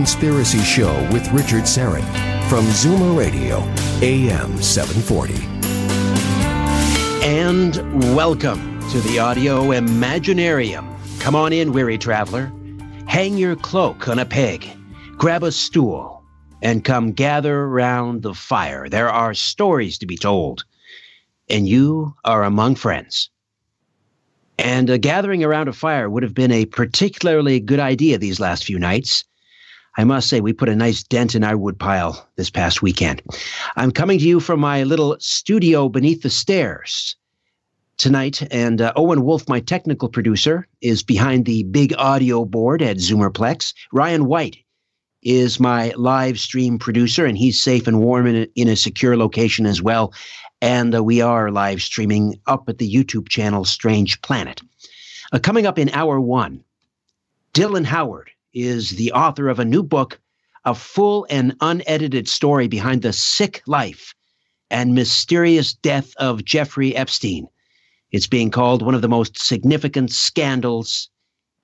Conspiracy Show with Richard Syrett from Zoomer Radio, AM 740. And welcome to the Audio Imaginarium. Come on in, weary traveler. Hang your cloak on a peg, grab a stool, and come gather round the fire. There are stories to be told, and you are among friends. And a gathering around a fire would have been a particularly good idea these last few nights. I must say, we put a nice dent in our woodpile this past weekend. I'm coming to you from my little studio beneath the stairs tonight, and uh, Owen Wolf, my technical producer, is behind the big audio board at Zoomerplex. Ryan White is my live stream producer, and he's safe and warm in a, in a secure location as well. And uh, we are live streaming up at the YouTube channel Strange Planet. Uh, coming up in hour one, Dylan Howard is the author of a new book, a full and unedited story behind the sick life and mysterious death of Jeffrey Epstein. It's being called one of the most significant scandals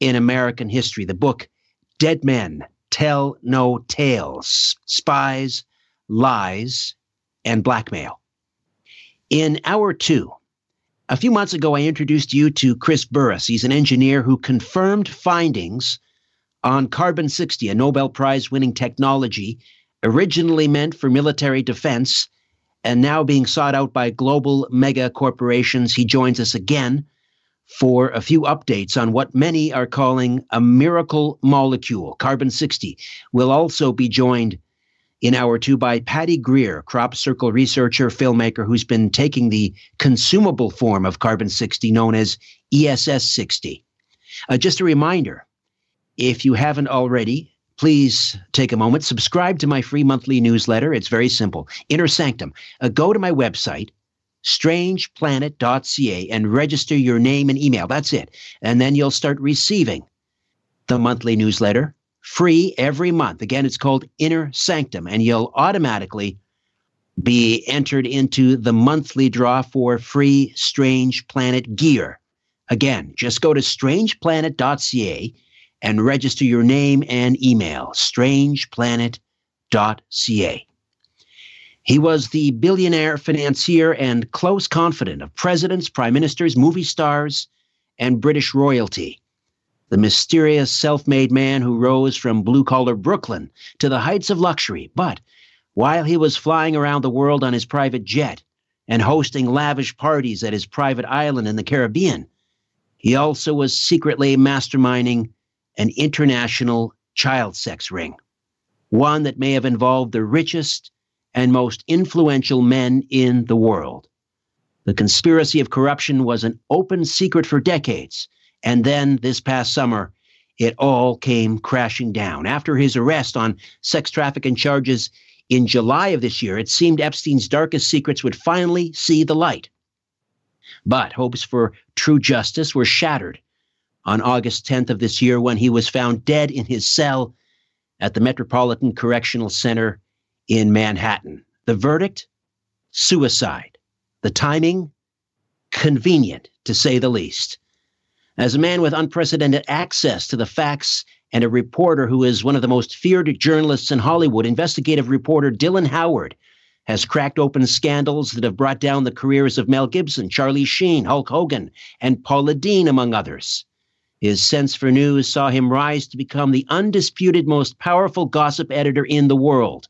in American history. The book, Dead Men Tell No Tales Spies, Lies, and Blackmail. In hour two, a few months ago, I introduced you to Chris Burres. He's an engineer who confirmed findings on carbon 60, a Nobel Prize winning technology originally meant for military defense and now being sought out by global mega corporations. He joins us again for a few updates on what many are calling a miracle molecule, carbon 60. We'll also be joined in hour two by Patty Greer, crop circle researcher, filmmaker, who's been taking the consumable form of carbon 60 known as ESS 60. Uh, just a reminder if you haven't already, please take a moment, subscribe to my free monthly newsletter. It's very simple Inner Sanctum. Uh, go to my website, strangeplanet.ca, and register your name and email. That's it. And then you'll start receiving the monthly newsletter free every month. Again, it's called Inner Sanctum, and you'll automatically be entered into the monthly draw for free Strange Planet gear. Again, just go to strangeplanet.ca and register your name and email. Strangeplanet.ca. He was the billionaire financier and close confidant of presidents, prime ministers, movie stars, and British royalty the mysterious self made man who rose from blue collar Brooklyn to the heights of luxury. But while he was flying around the world on his private jet and hosting lavish parties at his private island in the Caribbean, he also was secretly masterminding an international child sex ring, one that may have involved the richest and most influential men in the world. The conspiracy of corruption was an open secret for decades and then this past summer, it all came crashing down. After his arrest on sex trafficking charges in July of this year, it seemed Epstein's darkest secrets would finally see the light. But hopes for true justice were shattered on August 10th of this year when he was found dead in his cell at the Metropolitan Correctional Center in Manhattan. The verdict? Suicide. The timing? Convenient, to say the least. As a man with unprecedented access to the facts and a reporter who is one of the most feared journalists in Hollywood. Investigative reporter Dylan Howard has cracked open scandals that have brought down the careers of Mel Gibson, Charlie Sheen, Hulk Hogan, and Paula Deen, among others. His sense for news saw him rise to become the undisputed most powerful gossip editor in the world,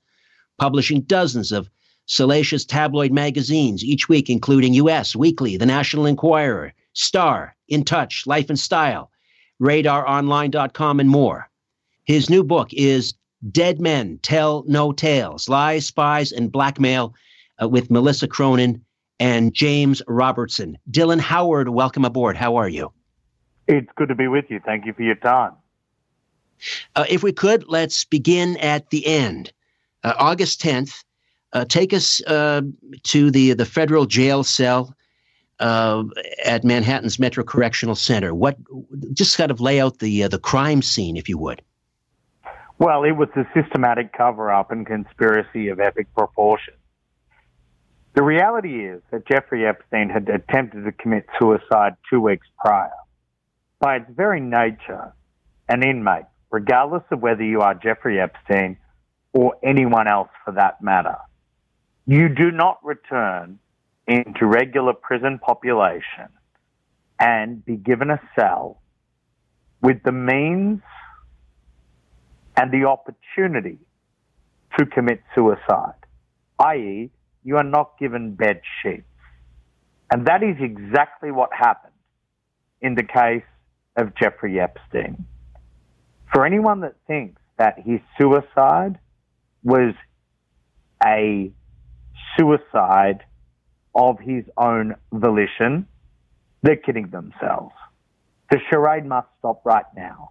publishing dozens of salacious tabloid magazines each week, including U.S. Weekly, The National Enquirer, Star, In Touch, Life and Style, RadarOnline.com, and more. His new book is Dead Men Tell No Tales Lies, Spies, and Blackmail uh, with Melissa Cronin and James Robertson. Dylan Howard, welcome aboard. How are you? It's good to be with you. Thank you for your time. Uh, if we could, let's begin at the end. Uh, August 10th, uh, take us uh, to the, the federal jail cell uh, at Manhattan's Metro Correctional Center. What, just kind of lay out the, uh, the crime scene, if you would. Well, it was a systematic cover up and conspiracy of epic proportions. The reality is that Jeffrey Epstein had attempted to commit suicide two weeks prior. By its very nature, an inmate, regardless of whether you are Jeffrey Epstein or anyone else for that matter, you do not return into regular prison population and be given a cell with the means and the opportunity to commit suicide, i.e., you are not given bed sheets. And that is exactly what happened in the case of Jeffrey Epstein. For anyone that thinks that his suicide was a suicide of his own volition, they're kidding themselves. The charade must stop right now.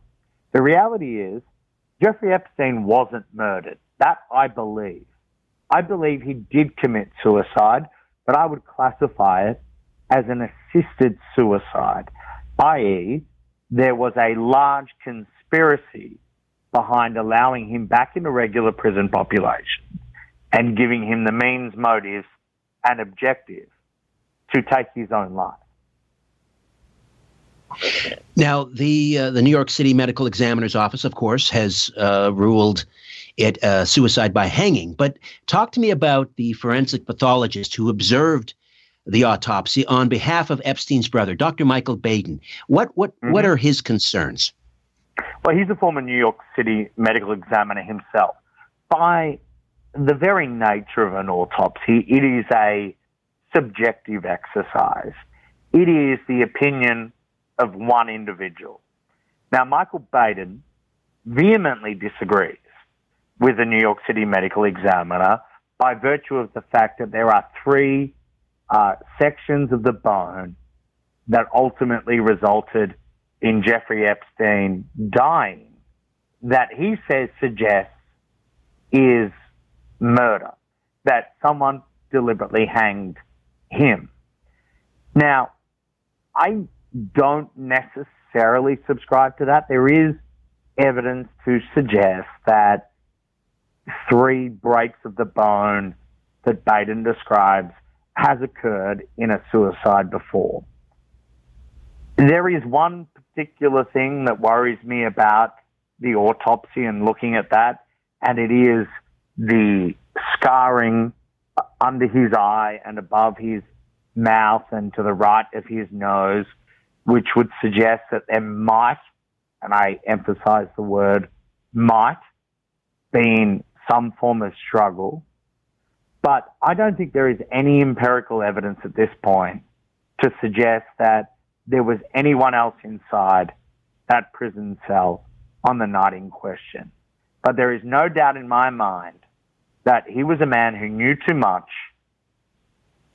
The reality is, Jeffrey Epstein wasn't murdered. That I believe. I believe he did commit suicide, but I would classify it as an assisted suicide, i.e., there was a large conspiracy behind allowing him back into regular prison population and giving him the means, motive, and objective to take his own life. Now, the uh, the New York City Medical Examiner's Office, of course, has uh, ruled it uh, suicide by hanging. But talk to me about the forensic pathologist who observed the autopsy on behalf of Epstein's brother, Dr. Michael Baden. What what mm-hmm. what are his concerns? Well, he's a former New York City medical examiner himself. By the very nature of an autopsy, it is a subjective exercise. It is the opinion of one individual. Now, Michael Baden vehemently disagrees with the New York City medical examiner by virtue of the fact that there are three uh, sections of the bone that ultimately resulted in Jeffrey Epstein dying that he says suggests is murder, that someone deliberately hanged him. Now, I don't necessarily subscribe to that. There is evidence to suggest that three breaks of the bone that Baden describes has occurred in a suicide before. There is one particular thing that worries me about the autopsy and looking at that, and it is the scarring under his eye and above his mouth and to the right of his nose, which would suggest that there might, and I emphasize the word might, been some form of struggle. But I don't think there is any empirical evidence at this point to suggest that there was anyone else inside that prison cell on the night in question. But there is no doubt in my mind that he was a man who knew too much.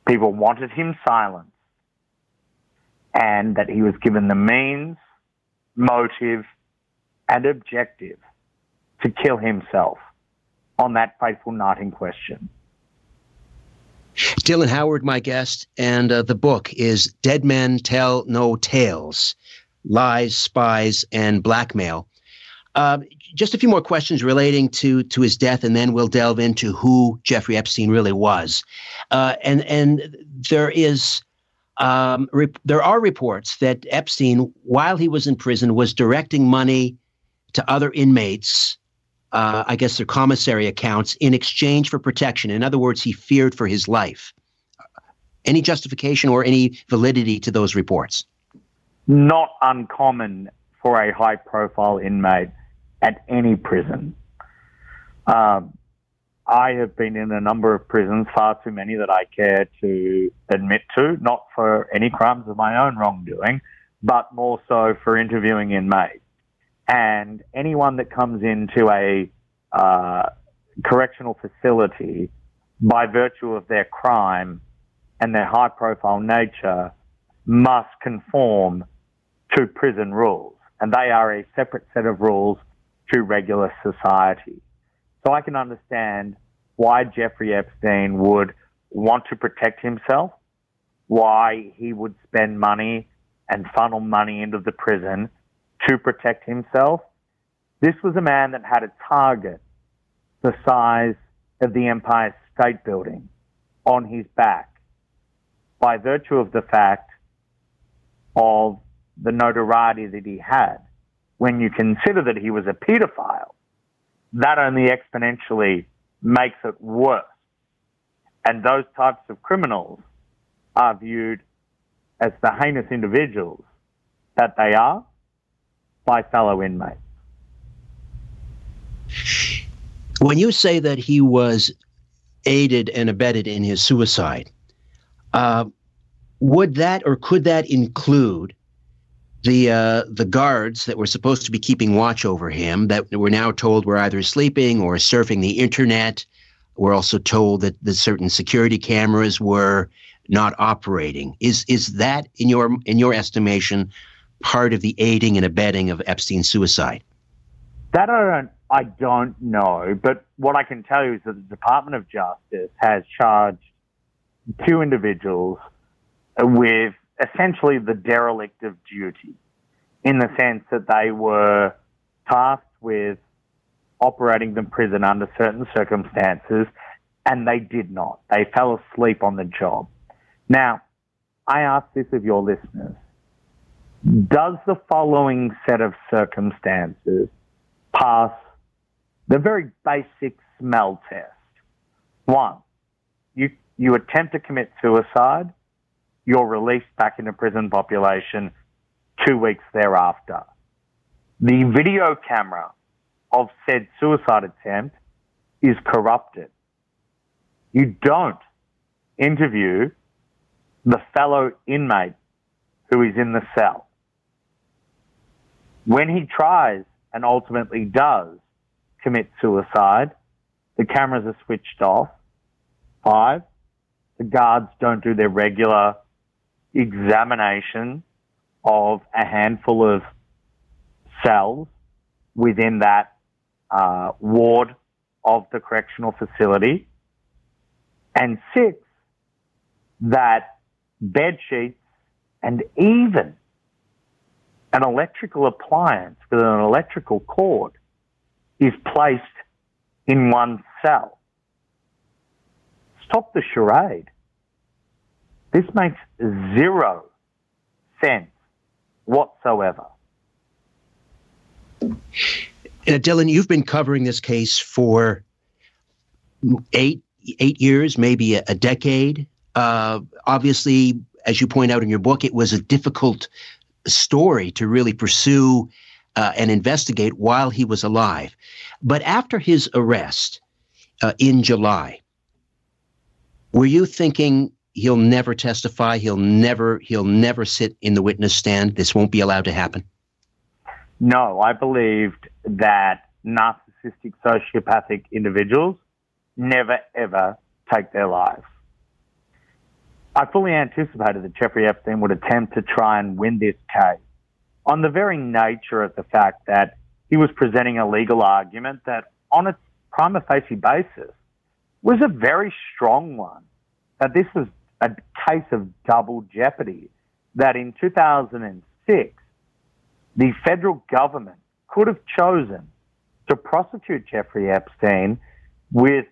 People wanted him silenced and that he was given the means, motive, and objective to kill himself on that fateful night in question. Dylan Howard, my guest, and uh, the book is Dead Men Tell No Tales Lies, Spies, and Blackmail. Uh, just a few more questions relating to to his death, and then we'll delve into who Jeffrey Epstein really was. Uh, and and there is um, re- there are reports that Epstein, while he was in prison, was directing money to other inmates, uh, I guess their commissary accounts, in exchange for protection. In other words, he feared for his life. Any justification or any validity to those reports? Not uncommon for a high profile inmate at any prison. Um, I have been in a number of prisons, far too many that I care to admit to, not for any crimes of my own wrongdoing, but more so for interviewing inmates. And anyone that comes into a uh, correctional facility by virtue of their crime and their high profile nature must conform to prison rules. And they are a separate set of rules to regular society. So I can understand why Jeffrey Epstein would want to protect himself, why he would spend money and funnel money into the prison to protect himself. This was a man that had a target the size of the Empire State Building on his back by virtue of the fact of the notoriety that he had. When you consider that he was a pedophile, that only exponentially makes it worse. And those types of criminals are viewed as the heinous individuals that they are by fellow inmates. When you say that he was aided and abetted in his suicide, uh, would that or could that include the uh, the guards that were supposed to be keeping watch over him that were now told were either sleeping or surfing the internet. We're also told that the certain security cameras were not operating. Is is that in your in your estimation part of the aiding and abetting of Epstein's suicide? That I don't I don't know, but what I can tell you is that the Department of Justice has charged two individuals with essentially the derelict of duty in the sense that they were tasked with operating the prison under certain circumstances and they did not. They fell asleep on the job. Now, I ask this of your listeners. Does the following set of circumstances pass the very basic smell test? One, you, you attempt to commit suicide you're released back into prison population two weeks thereafter. The video camera of said suicide attempt is corrupted. You don't interview the fellow inmate who is in the cell. When he tries and ultimately does commit suicide, the cameras are switched off. Five, the guards don't do their regular examination of a handful of cells within that uh, ward of the correctional facility. And six, that bed sheets and even an electrical appliance with an electrical cord is placed in one cell. Stop the charade. This makes zero sense whatsoever. Uh, Dylan, you've been covering this case for eight eight years, maybe a, a decade. Uh, obviously, as you point out in your book, it was a difficult story to really pursue uh, and investigate while he was alive. But after his arrest uh, in July, were you thinking he'll never testify. He'll never he'll never sit in the witness stand. This won't be allowed to happen. No, I believed that narcissistic sociopathic individuals never ever take their lives. I fully anticipated that Jeffrey Epstein would attempt to try and win this case on the very nature of the fact that he was presenting a legal argument that on its prima facie basis was a very strong one. That this was a case of double jeopardy that in 2006, the federal government could have chosen to prosecute Jeffrey Epstein with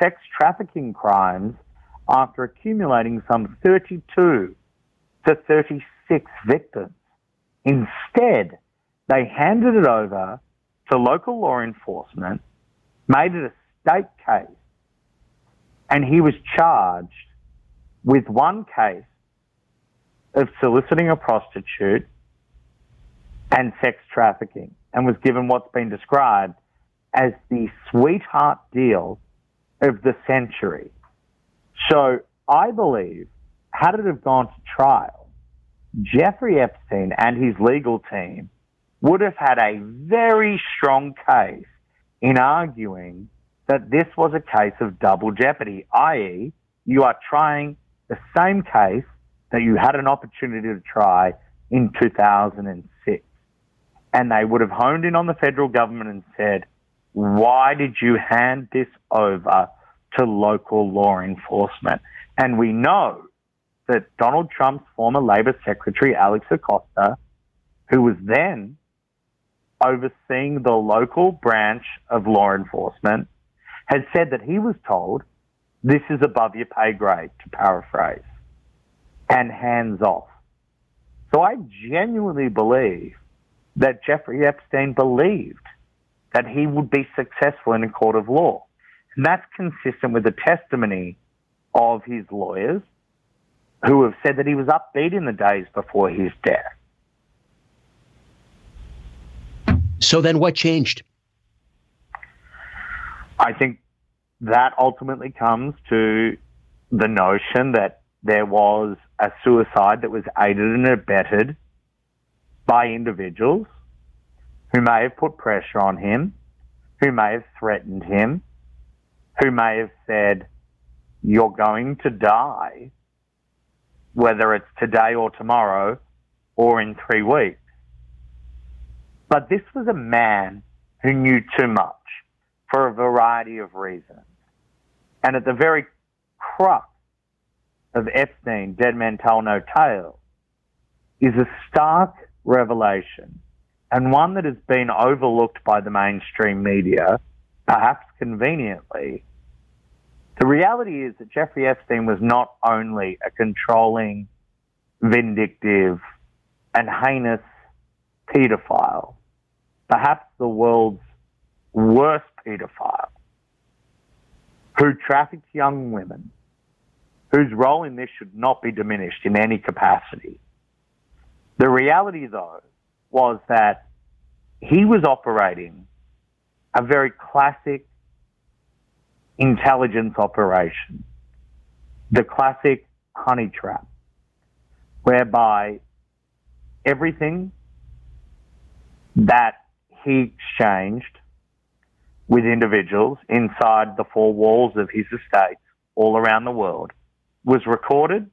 sex trafficking crimes after accumulating some 32 to 36 victims. Instead, they handed it over to local law enforcement, made it a state case, and he was charged with one case of soliciting a prostitute and sex trafficking and was given what's been described as the sweetheart deal of the century. So I believe, had it have gone to trial, Jeffrey Epstein and his legal team would have had a very strong case in arguing that this was a case of double jeopardy, i.e., you are trying the same case that you had an opportunity to try in 2006. And they would have honed in on the federal government and said, why did you hand this over to local law enforcement? And we know that Donald Trump's former Labor Secretary, Alex Acosta, who was then overseeing the local branch of law enforcement, had said that he was told this is above your pay grade, to paraphrase, and hands off. So I genuinely believe that Jeffrey Epstein believed that he would be successful in a court of law. And that's consistent with the testimony of his lawyers who have said that he was upbeat in the days before his death. So then what changed? I think that ultimately comes to the notion that there was a suicide that was aided and abetted by individuals who may have put pressure on him, who may have threatened him, who may have said, You're going to die, whether it's today or tomorrow or in three weeks. But this was a man who knew too much for a variety of reasons. And at the very crux of Epstein, Dead Men Tell No Tale, is a stark revelation and one that has been overlooked by the mainstream media, perhaps conveniently. The reality is that Jeffrey Epstein was not only a controlling, vindictive, and heinous pedophile, perhaps the world's worst pedophile, who trafficked young women, whose role in this should not be diminished in any capacity. The reality, though, was that he was operating a very classic intelligence operation, the classic honey trap, whereby everything that he exchanged with individuals inside the four walls of his estate all around the world was recorded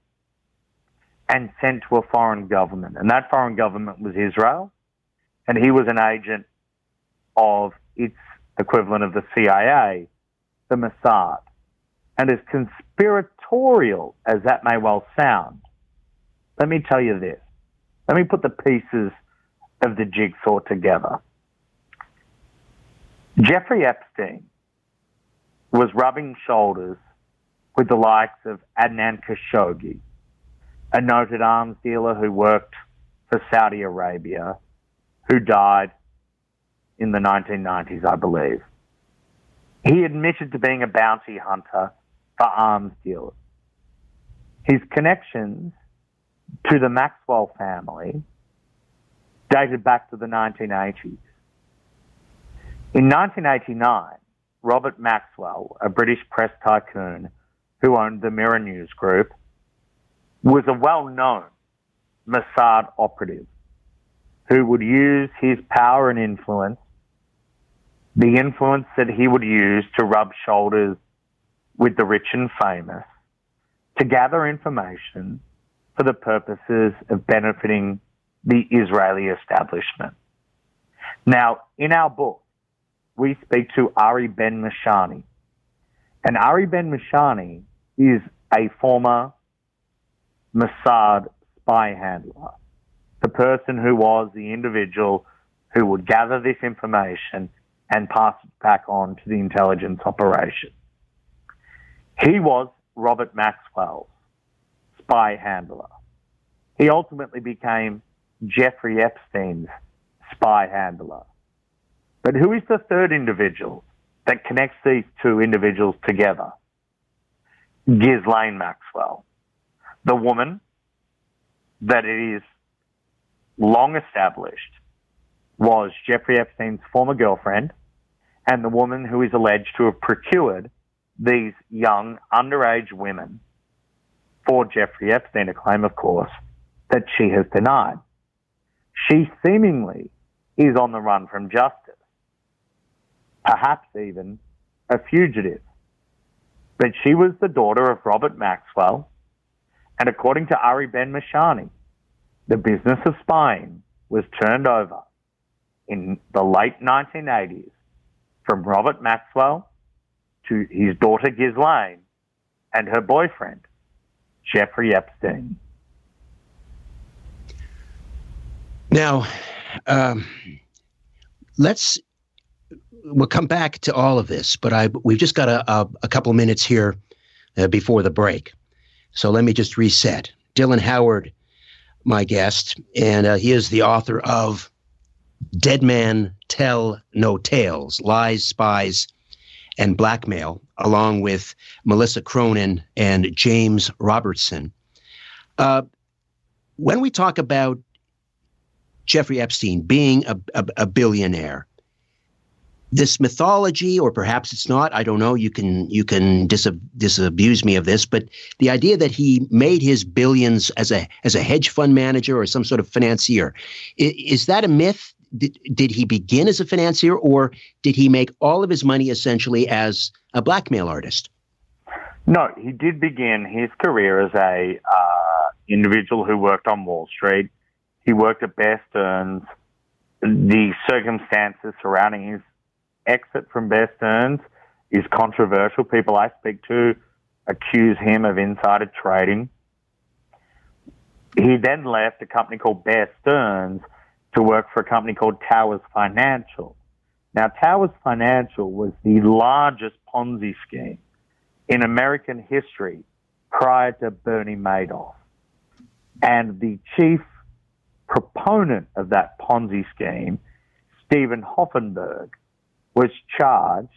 and sent to a foreign government. And that foreign government was Israel. And he was an agent of its equivalent of the CIA, the Mossad. And as conspiratorial as that may well sound, let me tell you this. Let me put the pieces of the jigsaw together. Jeffrey Epstein was rubbing shoulders with the likes of Adnan Khashoggi, a noted arms dealer who worked for Saudi Arabia, who died in the 1990s, I believe. He admitted to being a bounty hunter for arms dealers. His connections to the Maxwell family dated back to the 1980s. In 1989, Robert Maxwell, a British press tycoon who owned the Mirror News Group, was a well-known Mossad operative who would use his power and influence, the influence that he would use to rub shoulders with the rich and famous, to gather information for the purposes of benefiting the Israeli establishment. Now, in our book, we speak to Ari Ben Menashe. And Ari Ben Menashe is a former Mossad spy handler, the person who was the individual who would gather this information and pass it back on to the intelligence operation. He was Robert Maxwell's spy handler. He ultimately became Jeffrey Epstein's spy handler. But who is the third individual that connects these two individuals together? Ghislaine Maxwell, the woman that it is long established was Jeffrey Epstein's former girlfriend and the woman who is alleged to have procured these young underage women for Jeffrey Epstein, a claim, of course, that she has denied. She seemingly is on the run from justice, perhaps even a fugitive. But she was the daughter of Robert Maxwell, and according to Ari Ben Menashe, the business of spying was turned over in the late 1980s from Robert Maxwell to his daughter Ghislaine and her boyfriend, Jeffrey Epstein. Now, um, let's we'll come back to all of this, but I we've just got a, a, a couple minutes here uh, before the break, so let me just reset. Dylan Howard, my guest, and uh, he is the author of "Dead Men Tell No Tales: Lies, Spies, and Blackmail," along with Melissa Cronin and James Robertson. Uh, when we talk about Jeffrey Epstein being a, a, a, billionaire. This mythology, or perhaps it's not, I don't know. You can you can dis- disabuse me of this, but the idea that he made his billions as a as a hedge fund manager or some sort of financier is, is that a myth? Did, he begin as a financier, or did he make all of his money essentially as a blackmail artist? No, he did begin his career as a uh, individual who worked on Wall Street he worked at Bear Stearns. The circumstances surrounding his exit from Bear Stearns is controversial. People I speak to accuse him of insider trading. He then left a company called Bear Stearns to work for a company called Towers Financial. Now, Towers Financial was the largest Ponzi scheme in American history prior to Bernie Madoff. And the chief proponent of that Ponzi scheme, Steven Hoffenberg, was charged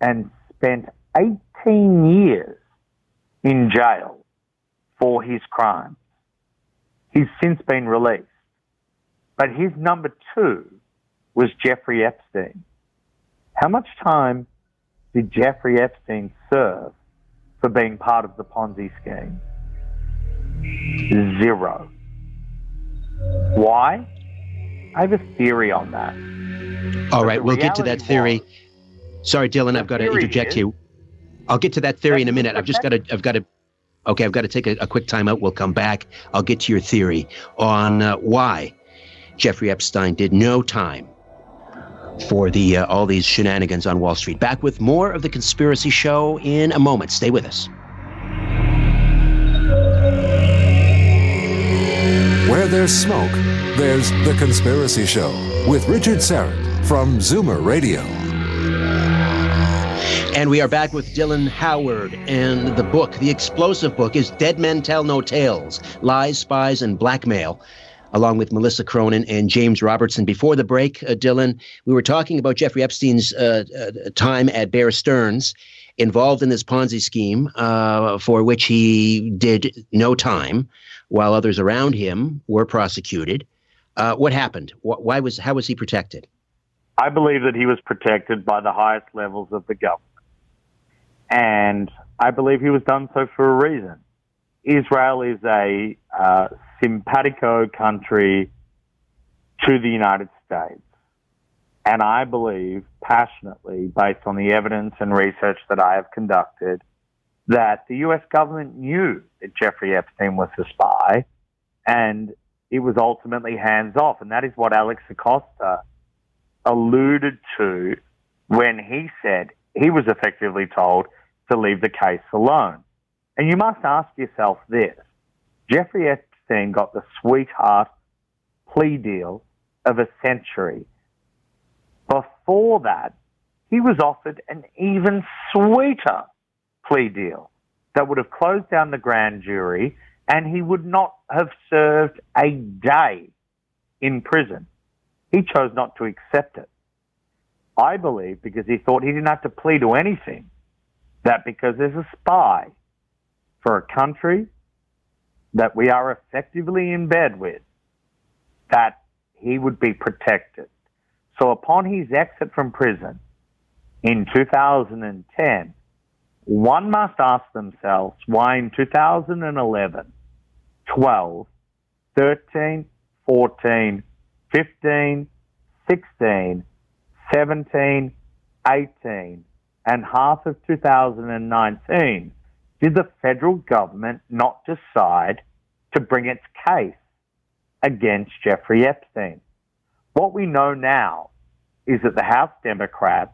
and spent 18 years in jail for his crimes. He's since been released. But his number two was Jeffrey Epstein. How much time did Jeffrey Epstein serve for being part of the Ponzi scheme? Zero. Why? I have a theory on that. All right, we'll get to that theory. Was, Sorry, Dylan, I've got to interject is, here. I'll get to that theory in a minute. I've just got to. I've got to. Okay, I've got to take a, a quick timeout. We'll come back. I'll get to your theory on uh, why Jeffrey Epstein did no time for the uh, all these shenanigans on Wall Street. Back with more of the conspiracy show in a moment. Stay with us. Where there's smoke, there's The Conspiracy Show with Richard Syrett from Zoomer Radio. And we are back with Dylan Howard, and the book, the explosive book, is Dead Men Tell No Tales Lies, Spies, and Blackmail along with Melissa Cronin and James Robertson. Before the break, uh, Dylan, we were talking about Jeffrey Epstein's uh, uh, time at Bear Stearns, involved in this Ponzi scheme uh, for which he did no time while others around him were prosecuted. Uh, what happened? Why was how was he protected? I believe that he was protected by the highest levels of the government, and I believe he was done so for a reason. Israel is a uh, simpatico country to the United States, and I believe passionately, based on the evidence and research that I have conducted, that the US government knew that Jeffrey Epstein was a spy and it was ultimately hands off. And that is what Alex Acosta alluded to when he said he was effectively told to leave the case alone. And you must ask yourself this Jeffrey Epstein got the sweetheart plea deal of a century. Before that, he was offered an even sweeter plea deal that would have closed down the grand jury and he would not have served a day in prison. He chose not to accept it. I believe, because he thought he didn't have to plead to anything, that because there's a spy for a country that we are effectively in bed with, that he would be protected. So upon his exit from prison in 2010, one must ask themselves why in 2011, 12, 13, 14, 15, 16, 17, 18, and half of 2019 did the federal government not decide to bring its case against Jeffrey Epstein? What we know now is that the House Democrats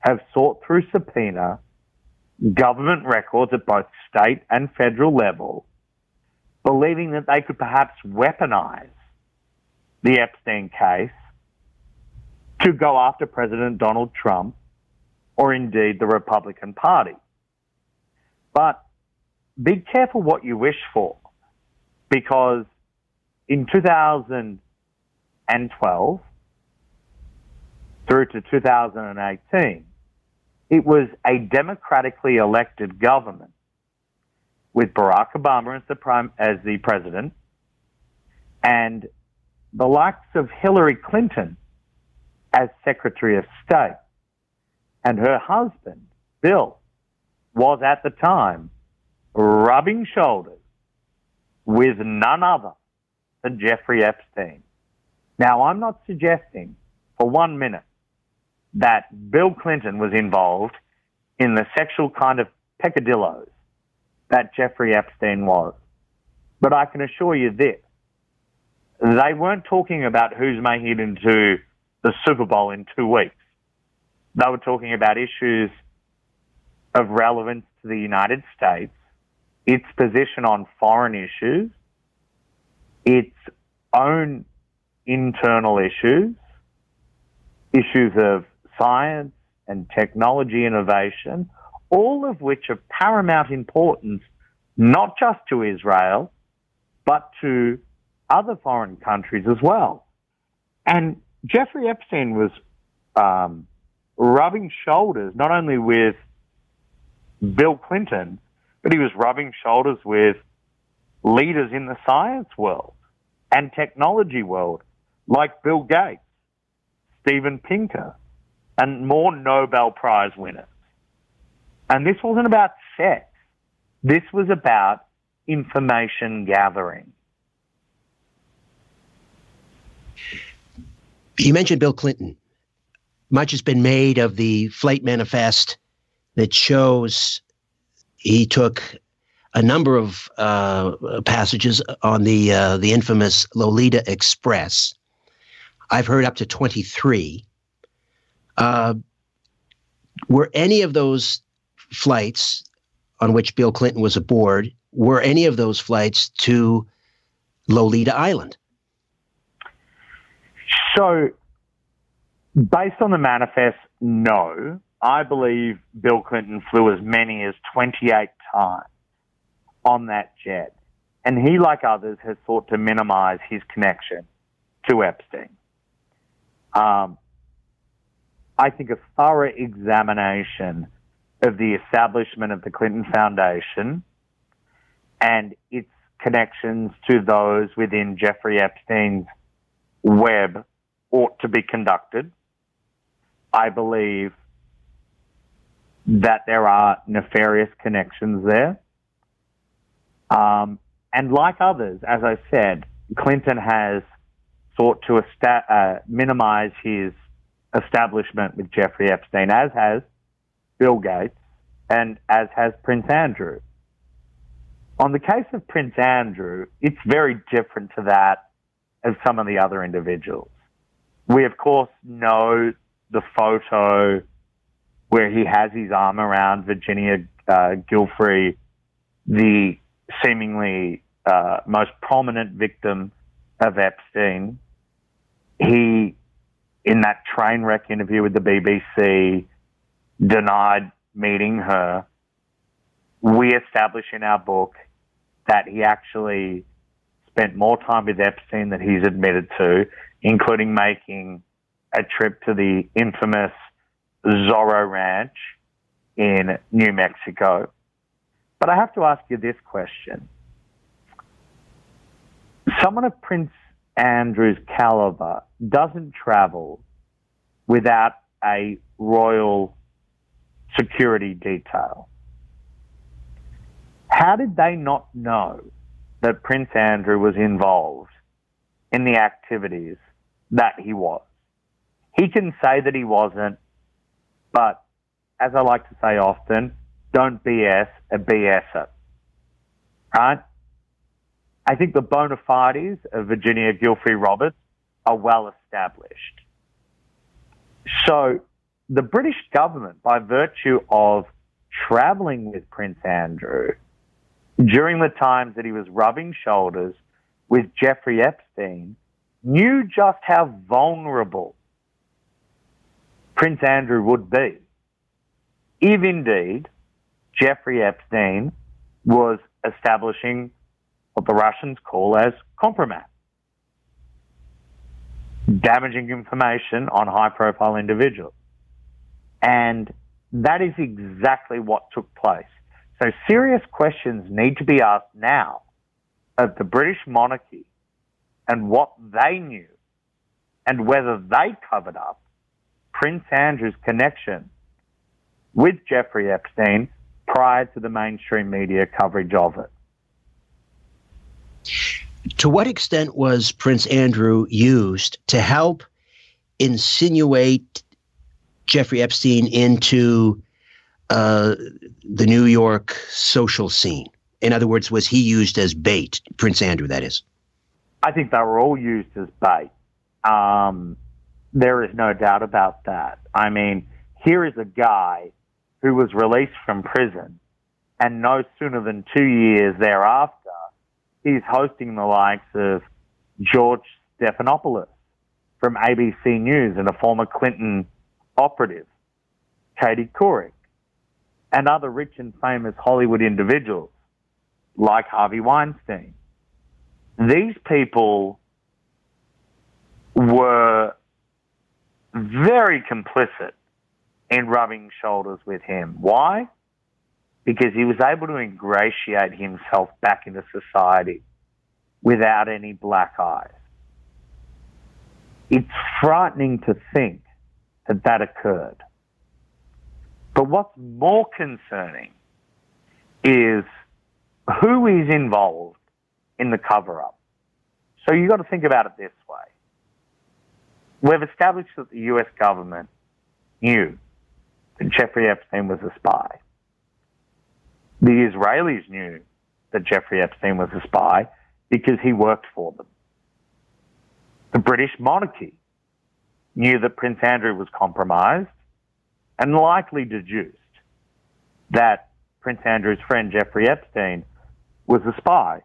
have sought through subpoena government records at both state and federal level, believing that they could perhaps weaponize the Epstein case to go after President Donald Trump or indeed the Republican Party. But be careful what you wish for because in 2012 through to 2018, it was a democratically elected government with Barack Obama as the prime, as the president and the likes of Hillary Clinton as Secretary of State. And her husband, Bill, was at the time rubbing shoulders with none other than Jeffrey Epstein. Now, I'm not suggesting for one minute that Bill Clinton was involved in the sexual kind of peccadilloes that Jeffrey Epstein was. But I can assure you this. They weren't talking about who's making it into the Super Bowl in two weeks. They were talking about issues of relevance to the United States, its position on foreign issues, its own internal issues, issues of science and technology innovation, all of which are paramount importance, not just to Israel, but to other foreign countries as well. And Jeffrey Epstein was um, rubbing shoulders not only with Bill Clinton, but he was rubbing shoulders with leaders in the science world and technology world like Bill Gates, Steven Pinker, and more Nobel Prize winners. And this wasn't about sex. This was about information gathering. You mentioned Bill Clinton. Much has been made of the flight manifest that shows he took a number of uh, passages on the uh, the infamous Lolita Express. I've heard up to twenty three. Uh, were any of those flights on which Bill Clinton was aboard? Were any of those flights to Lolita Island? So, based on the manifest, no. I believe Bill Clinton flew as many as 28 times on that jet. And he, like others, has sought to minimize his connection to Epstein. Um, I think a thorough examination of the establishment of the Clinton Foundation and its connections to those within Jeffrey Epstein's web ought to be conducted. I believe that there are nefarious connections there. Um, and like others, as I said, Clinton has sought to esta- uh, minimize his establishment with Jeffrey Epstein, as has Bill Gates and as has Prince Andrew. On the case of Prince Andrew, it's very different to that of some of the other individuals. We, of course, know the photo where he has his arm around Virginia uh, the seemingly uh, most prominent victim of Epstein. He, in that train wreck interview with the BBC, denied meeting her. We establish in our book that he actually spent more time with Epstein than he's admitted to, including making a trip to the infamous Zorro Ranch in New Mexico. But I have to ask you this question. Someone of Prince Andrew's caliber doesn't travel without a royal security detail. How did they not know that Prince Andrew was involved in the activities that he was? He can say that he wasn't, but as I like to say often, don't BS a BS it. Right? I think the bona fides of Virginia Giuffre Roberts are well established. So the British government, by virtue of traveling with Prince Andrew during the times that he was rubbing shoulders with Jeffrey Epstein, knew just how vulnerable Prince Andrew would be if indeed Jeffrey Epstein was establishing what the Russians call as compromat, damaging information on high profile individuals. And that is exactly what took place. So serious questions need to be asked now of the British monarchy and what they knew and whether they covered up Prince Andrew's connection with Jeffrey Epstein prior to the mainstream media coverage of it. To what extent was Prince Andrew used to help insinuate Jeffrey Epstein into uh, the New York social scene? In other words, was he used as bait, Prince Andrew, that is? I think they were all used as bait. Um, there is no doubt about that. I mean, here is a guy who was released from prison, and no sooner than two years thereafter, he's hosting the likes of George Stephanopoulos from ABC News and a former Clinton operative, Katie Couric, and other rich and famous Hollywood individuals like Harvey Weinstein. These people were very complicit in rubbing shoulders with him. Why? Because he was able to ingratiate himself back into society without any black eyes. It's frightening to think that that occurred. But what's more concerning is who is involved in the cover up. So you've got to think about it this way. We've established that the US government knew that Jeffrey Epstein was a spy. The Israelis knew that Jeffrey Epstein was a spy because he worked for them. The British monarchy knew that Prince Andrew was compromised and likely deduced that Prince Andrew's friend Jeffrey Epstein was a spy.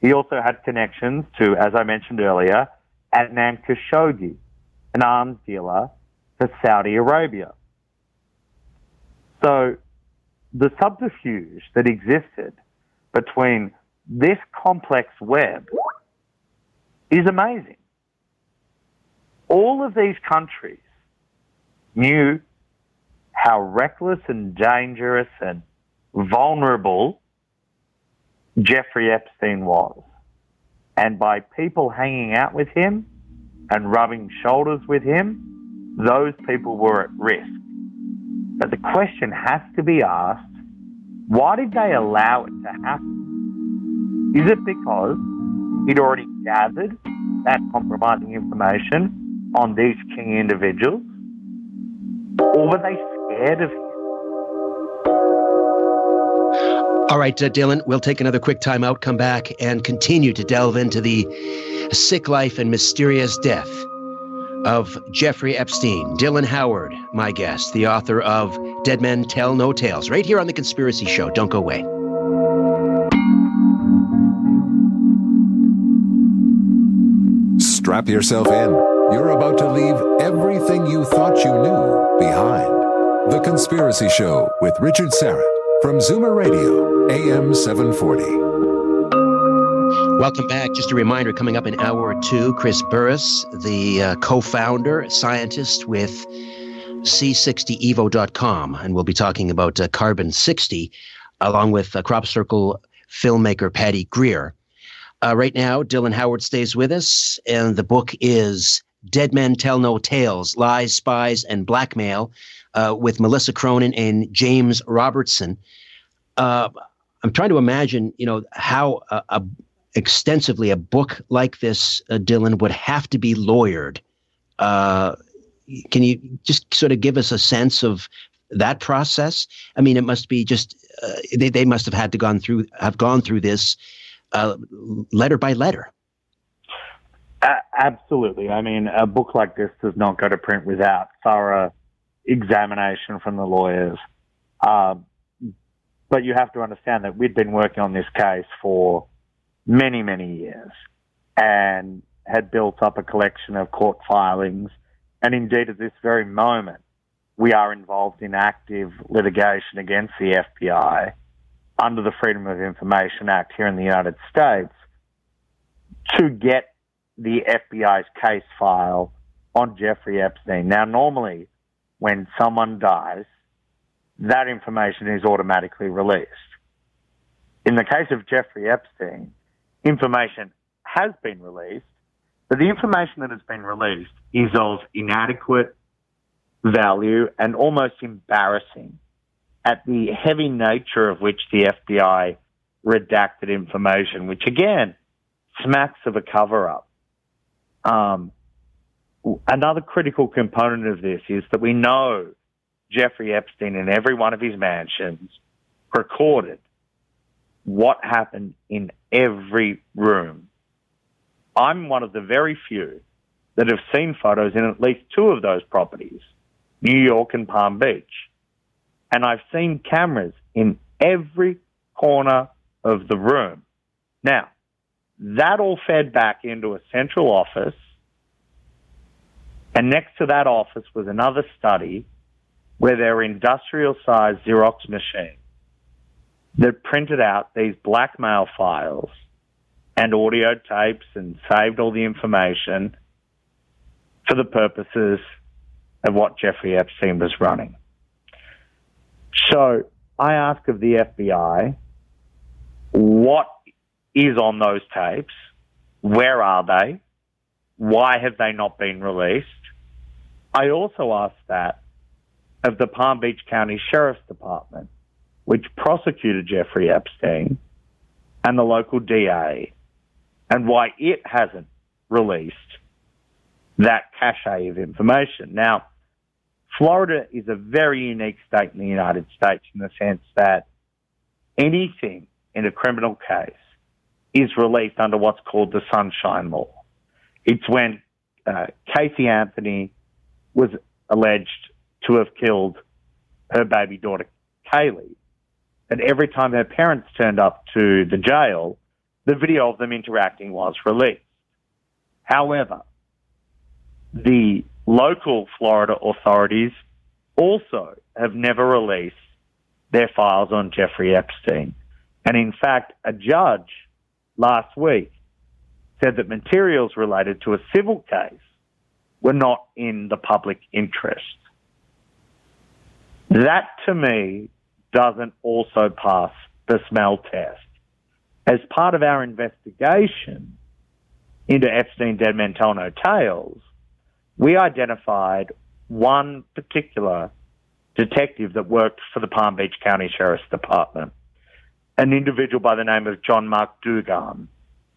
He also had connections to, as I mentioned earlier, Adnan Khashoggi, an arms dealer for Saudi Arabia. So the subterfuge that existed between this complex web is amazing. All of these countries knew how reckless and dangerous and vulnerable Jeffrey Epstein was. And by people hanging out with him and rubbing shoulders with him, those people were at risk. But the question has to be asked why did they allow it to happen? Is it because he'd already gathered that compromising information on these key individuals? Or were they scared of All right, uh, Dylan, we'll take another quick time out, come back, and continue to delve into the sick life and mysterious death of Jeffrey Epstein. Dylan Howard, my guest, the author of Dead Men Tell No Tales, right here on The Conspiracy Show. Don't go away. Strap yourself in. You're about to leave everything you thought you knew behind. The Conspiracy Show with Richard Syrett from Zoomer Radio, AM 740. Welcome back. Just a reminder coming up in hour two, Chris Burris, the uh, co founder, scientist with C60evo.com. And we'll be talking about uh, Carbon 60 along with uh, Crop Circle filmmaker Patty Greer. Uh, right now, Dylan Howard stays with us, and the book is Dead Men Tell No Tales Lies, Spies, and Blackmail uh, with Melissa Cronin and James Robertson. Uh, I'm trying to imagine, you know, how a, a extensively a book like this, uh, Dylan, would have to be lawyered. Uh, can you just sort of give us a sense of that process? I mean, it must be just uh, they they must have had to gone through have gone through this uh, letter by letter. absolutely. I mean, a book like this does not go to print without thorough examination from the lawyers. Uh, but you have to understand that we'd been working on this case for many, many years and had built up a collection of court filings. And indeed, at this very moment, we are involved in active litigation against the FBI under the Freedom of Information Act here in the United States to get the FBI's case file on Jeffrey Epstein. Now, normally, when someone dies, that information is automatically released. In the case of Jeffrey Epstein, information has been released, but the information that has been released is of inadequate value and almost embarrassing at the heavy nature of which the FBI redacted information, which again smacks of a cover up. Um, another critical component of this is that we know Jeffrey Epstein in every one of his mansions recorded what happened in every room. I'm one of the very few that have seen photos in at least two of those properties, New York and Palm Beach. And I've seen cameras in every corner of the room. Now, that all fed back into a central office. And next to that office was another study where there were industrial sized Xerox machines that printed out these blackmail files and audio tapes and saved all the information for the purposes of what Jeffrey Epstein was running. So I ask of the FBI, what is on those tapes? Where are they? Why have they not been released? I also ask that of the Palm Beach County Sheriff's Department which prosecuted Jeffrey Epstein and the local DA and why it hasn't released that cache of information. Now, Florida is a very unique state in the United States in the sense that anything in a criminal case is released under what's called the Sunshine Law. It's when uh, Casey Anthony was alleged to have killed her baby daughter, Kaylee. And every time her parents turned up to the jail, the video of them interacting was released. However, the local Florida authorities also have never released their files on Jeffrey Epstein. And in fact, a judge last week said that materials related to a civil case were not in the public interest. That to me doesn't also pass the smell test. As part of our investigation into Epstein Dead Men Tell No Tales, we identified one particular detective that worked for the Palm Beach County Sheriff's Department, an individual by the name of John Mark Dougan,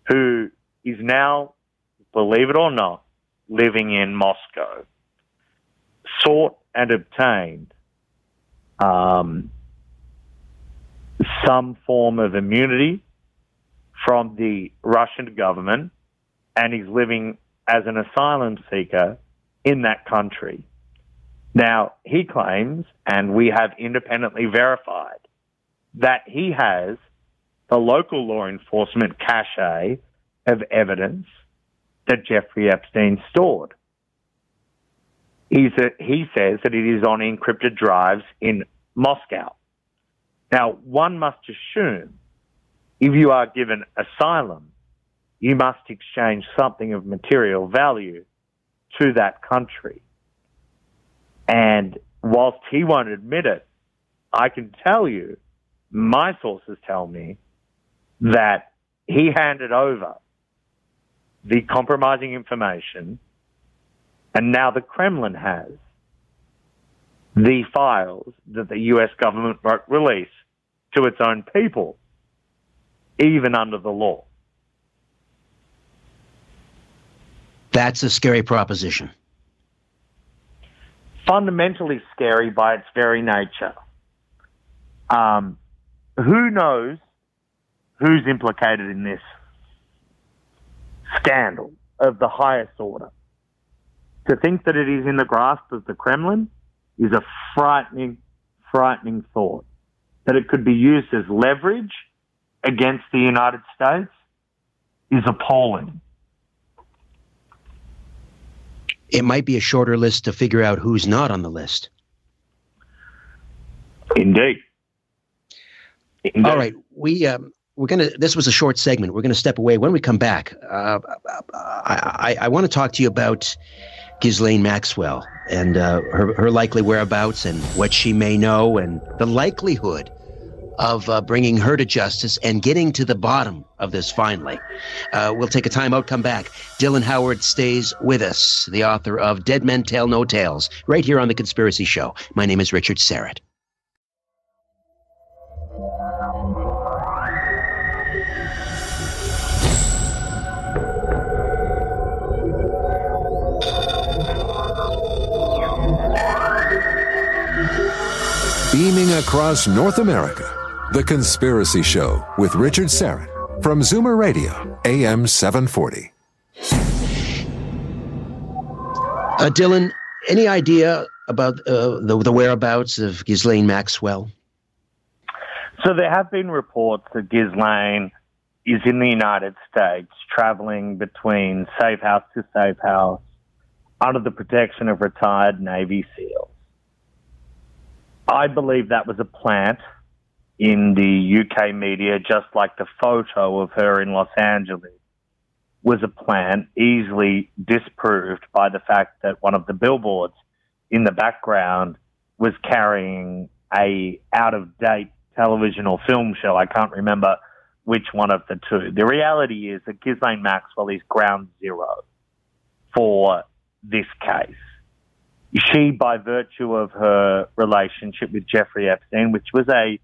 who is now, believe it or not, living in Moscow, sought and obtained um, some form of immunity from the Russian government and he's living as an asylum seeker in that country. Now, he claims, and we have independently verified, that he has the local law enforcement cache of evidence that Jeffrey Epstein stored. He says that it is on encrypted drives in Moscow. Now, one must assume if you are given asylum you must exchange something of material value to that country. And whilst he won't admit it, I can tell you, my sources tell me that he handed over the compromising information, and now the Kremlin has the files that the US government won't release to its own people, even under the law. That's a scary proposition. Fundamentally scary by its very nature. Um, who knows who's implicated in this scandal of the highest order? To think that it is in the grasp of the Kremlin is a frightening, frightening thought. That it could be used as leverage against the United States is appalling. It might be a shorter list to figure out who's not on the list. Indeed. Indeed. All right, we um, we're gonna. This was a short segment. We're gonna step away. When we come back, uh, I, I, I want to talk to you about Ghislaine Maxwell and uh, her her likely whereabouts and what she may know and the likelihood of uh, bringing her to justice and getting to the bottom of this finally. Uh, we'll take a time out, come back. Dylan Howard stays with us, the author of Dead Men Tell No Tales, right here on The Conspiracy Show. My name is Richard Syrett. Beaming across North America, The Conspiracy Show with Richard Syrett from Zoomer Radio, AM 740. Uh, Dylan, any idea about uh, the, the whereabouts of Ghislaine Maxwell? So there have been reports that Ghislaine is in the United States, traveling between safe house to safe house under the protection of retired Navy SEALs. I believe that was a plant in the UK media, just like the photo of her in Los Angeles was a plant, easily disproved by the fact that one of the billboards in the background was carrying a out of date television or film show. I can't remember which one of the two. The reality is that Ghislaine Maxwell is ground zero for this case she, by virtue of her relationship with Jeffrey Epstein, which was a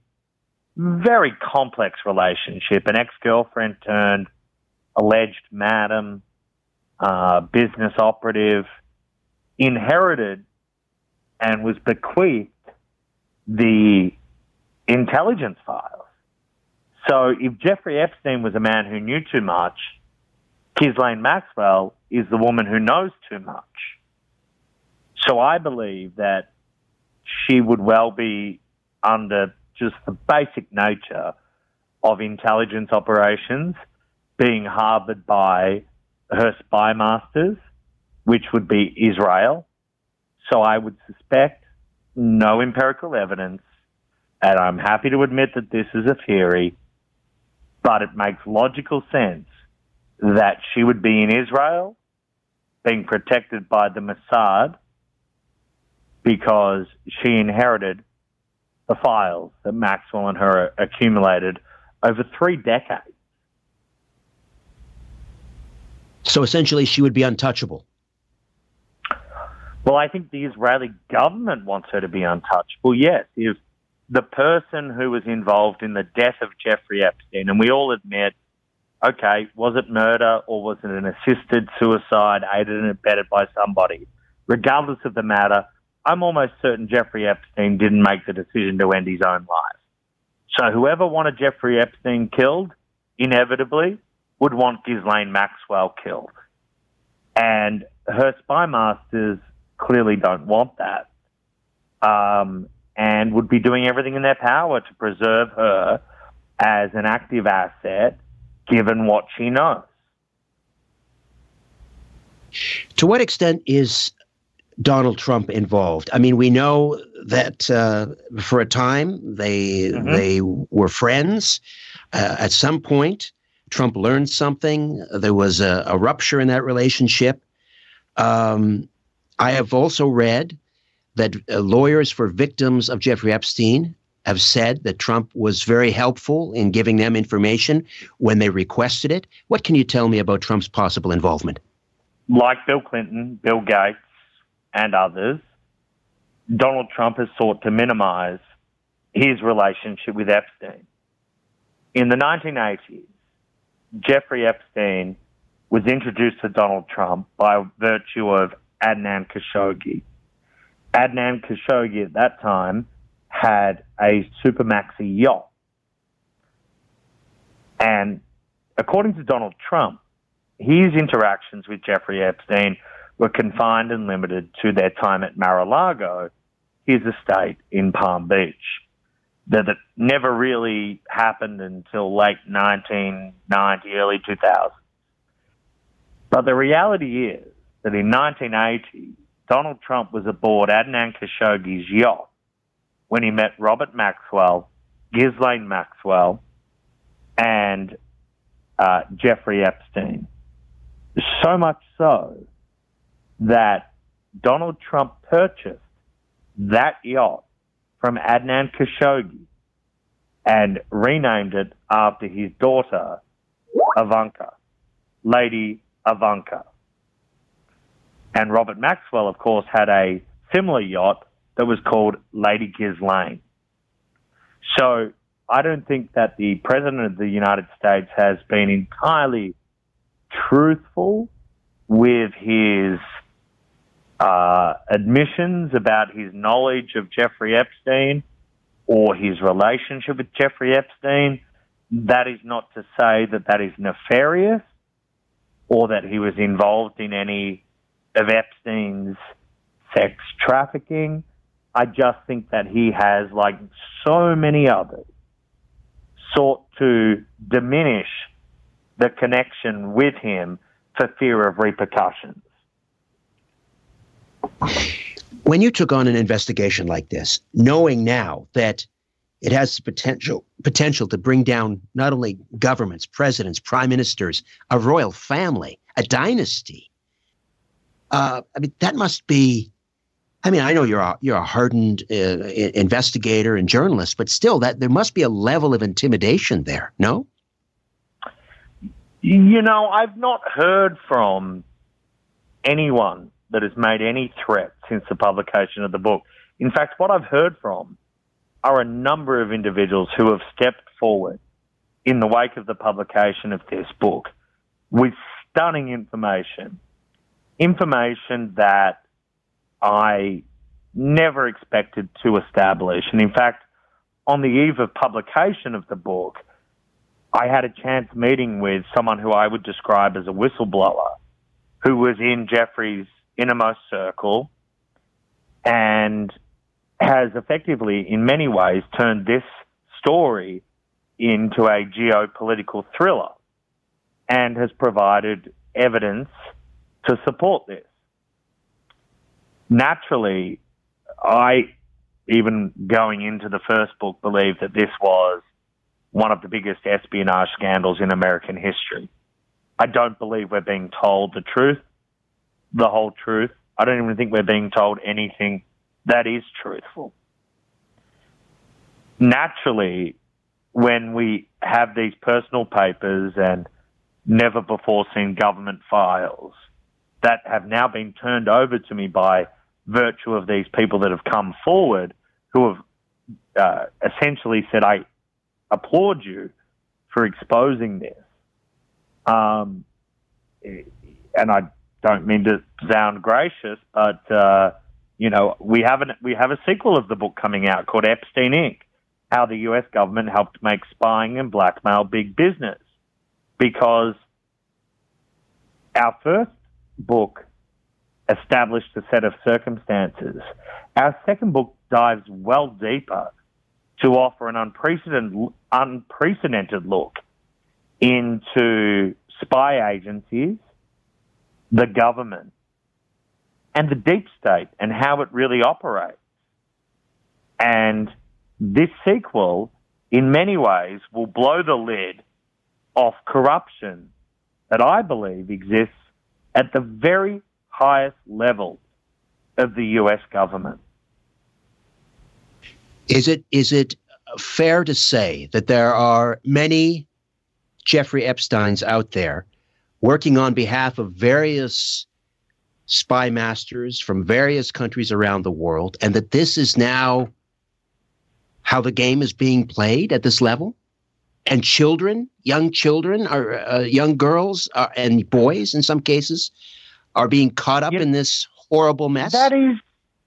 very complex relationship, an ex girlfriend turned alleged madam, uh, business operative, inherited and was bequeathed the intelligence files. So if Jeffrey Epstein was a man who knew too much, Ghislaine Maxwell is the woman who knows too much. So I believe that she would well be under just the basic nature of intelligence operations being harbored by her spy masters, which would be Israel. So I would suspect no empirical evidence, and I'm happy to admit that this is a theory, but it makes logical sense that she would be in Israel, being protected by the Mossad, because she inherited the files that Maxwell and her accumulated over three decades. So essentially, she would be untouchable. Well, I think the Israeli government wants her to be untouchable, yes. If the person who was involved in the death of Jeffrey Epstein, and we all admit, okay, was it murder or was it an assisted suicide aided and abetted by somebody? Regardless of the matter, I'm almost certain Jeffrey Epstein didn't make the decision to end his own life. So whoever wanted Jeffrey Epstein killed, inevitably, would want Ghislaine Maxwell killed. And her spy masters clearly don't want that. Um, and would be doing everything in their power to preserve her as an active asset given what she knows. To what extent is Donald Trump involved. I mean, we know that uh, for a time they mm-hmm. they were friends. Uh, at some point, Trump learned something. There was a, a rupture in that relationship. Um, I have also read that uh, lawyers for victims of Jeffrey Epstein have said that Trump was very helpful in giving them information when they requested it. What can you tell me about Trump's possible involvement? Like Bill Clinton, Bill Gates, and others, Donald Trump has sought to minimize his relationship with Epstein. In the 1980s, Jeffrey Epstein was introduced to Donald Trump by virtue of Adnan Khashoggi. Adnan Khashoggi at that time had a super maxi yacht. And according to Donald Trump, his interactions with Jeffrey Epstein were confined and limited to their time at Mar-a-Lago, his estate in Palm Beach. That it never really happened until late 1990, early 2000. But the reality is that in 1980, Donald Trump was aboard Adnan Khashoggi's yacht when he met Robert Maxwell, Ghislaine Maxwell, and uh, Jeffrey Epstein. So much so that Donald Trump purchased that yacht from Adnan Khashoggi and renamed it after his daughter, Ivanka, Lady Ivanka. And Robert Maxwell, of course, had a similar yacht that was called Lady Ghislaine. So I don't think that the President of the United States has been entirely truthful with his uh, admissions about his knowledge of Jeffrey Epstein or his relationship with Jeffrey Epstein. That is not to say that that is nefarious or that he was involved in any of Epstein's sex trafficking. I just think that he has, like so many others, sought to diminish the connection with him for fear of repercussions. When you took on an investigation like this, knowing now that it has potential potential to bring down not only governments, presidents, prime ministers, a royal family, a dynasty. Uh, I mean, that must be. I mean, I know you're a, you're a hardened uh, investigator and journalist, but still, that there must be a level of intimidation there. No. You know, I've not heard from anyone that has made any threat since the publication of the book. In fact, what I've heard from are a number of individuals who have stepped forward in the wake of the publication of this book with stunning information. Information that I never expected to establish. And in fact, on the eve of publication of the book, I had a chance meeting with someone who I would describe as a whistleblower who was in Jeffrey's innermost circle and has effectively, in many ways, turned this story into a geopolitical thriller and has provided evidence to support this. Naturally, I, even going into the first book, believed that this was one of the biggest espionage scandals in American history. I don't believe we're being told the truth, the whole truth. I don't even think we're being told anything that is truthful. Naturally, when we have these personal papers and never before seen government files that have now been turned over to me by virtue of these people that have come forward who have uh, essentially said, I applaud you for exposing this. Um, and I don't mean to sound gracious, but uh, you know we have an, we have a sequel of the book coming out called Epstein Inc. How the U.S. government helped make spying and blackmail big business, because our first book established a set of circumstances. Our second book dives well deeper to offer an unprecedented, unprecedented look into spy agencies, the government, and the deep state and how it really operates. And this sequel, in many ways, will blow the lid off corruption that I believe exists at the very highest level of the US government. Is it is it fair to say that there are many Jeffrey Epsteins out there working on behalf of various spy masters from various countries around the world, and that this is now how the game is being played at this level? And children, young children, are uh, young girls uh, and boys, in some cases, are being caught up in this horrible mess. That is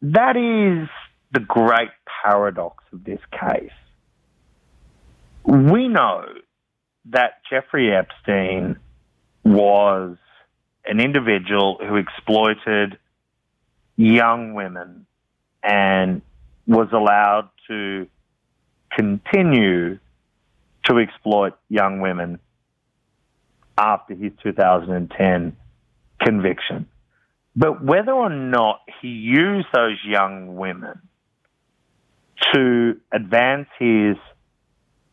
that is the great paradox of this case. We know that Jeffrey Epstein was an individual who exploited young women and was allowed to continue to exploit young women after his 2010 conviction. But whether or not he used those young women to advance his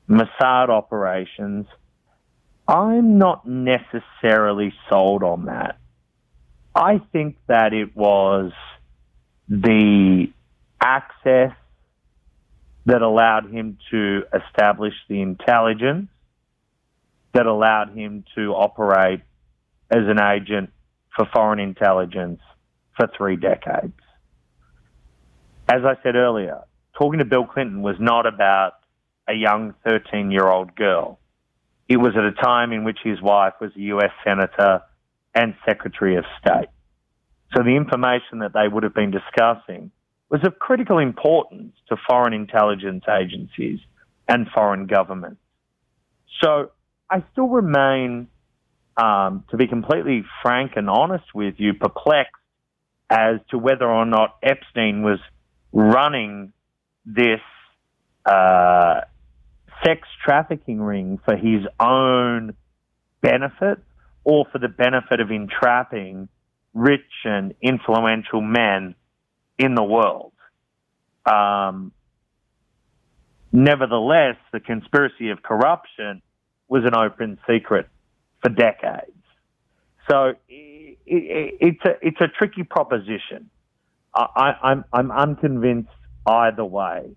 Mossad operations, I'm not necessarily sold on that. I think that it was the access that allowed him to establish the intelligence that allowed him to operate as an agent for foreign intelligence for three decades. As I said earlier, talking to Bill Clinton was not about a young 13 year old girl. It was at a time in which his wife was a US Senator and Secretary of State. So the information that they would have been discussing was of critical importance to foreign intelligence agencies and foreign governments. So I still remain, um, to be completely frank and honest with you, perplexed as to whether or not Epstein was running this uh, sex trafficking ring for his own benefit or for the benefit of entrapping rich and influential men in the world. Um, nevertheless, the conspiracy of corruption was an open secret for decades. So it, it, it's a it's a tricky proposition. I, I'm I'm unconvinced either way,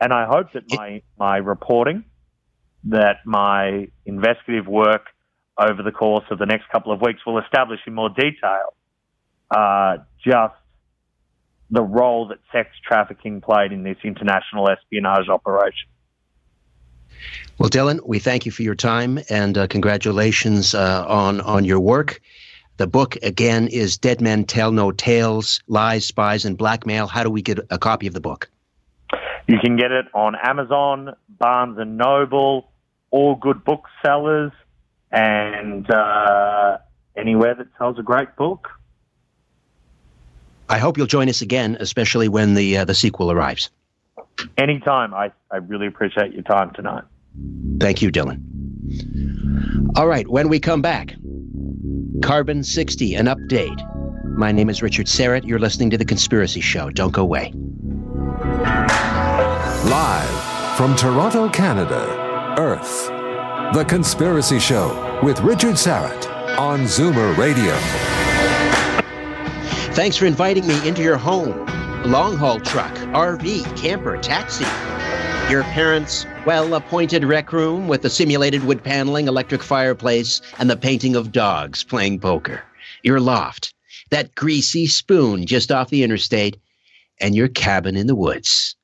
and I hope that my my reporting, that my investigative work over the course of the next couple of weeks will establish in more detail uh, just the role that sex trafficking played in this international espionage operation. Well, Dylan, we thank you for your time and uh, congratulations uh, on on your work. The book again is Dead Men Tell No Tales: Lies, Spies, and Blackmail. How do we get a copy of the book? You can get it on Amazon, Barnes and Noble, all good booksellers, and uh, anywhere that sells a great book. I hope you'll join us again, especially when the uh, the sequel arrives. Anytime. I, I really appreciate your time tonight. Thank you, Dylan. All right, when we come back, Carbon 60, an update. My name is Richard Syrett. You're listening to The Conspiracy Show. Don't go away. Live from Toronto, Canada, Earth. The Conspiracy Show with Richard Syrett on Zoomer Radio. Thanks for inviting me into your home. Long haul truck, RV, camper, taxi. Your parents' well appointed rec room with the simulated wood paneling, electric fireplace, and the painting of dogs playing poker. Your loft, that greasy spoon just off the interstate, and your cabin in the woods.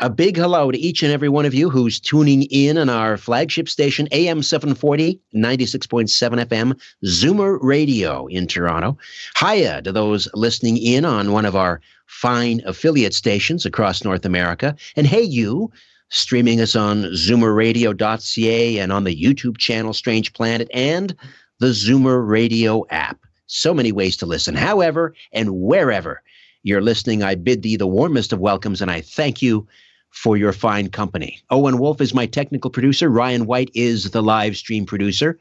A big hello to each and every one of you who's tuning in on our flagship station, AM 740, 96.7 FM, Zoomer Radio in Toronto. Hiya to those listening in on one of our fine affiliate stations across North America. And hey, you, streaming us on zoomerradio.ca and on the YouTube channel Strange Planet and the Zoomer Radio app. So many ways to listen. However, and wherever you're listening, I bid thee the warmest of welcomes and I thank you for your fine company. Owen Wolf is my technical producer. Ryan White is the live stream producer.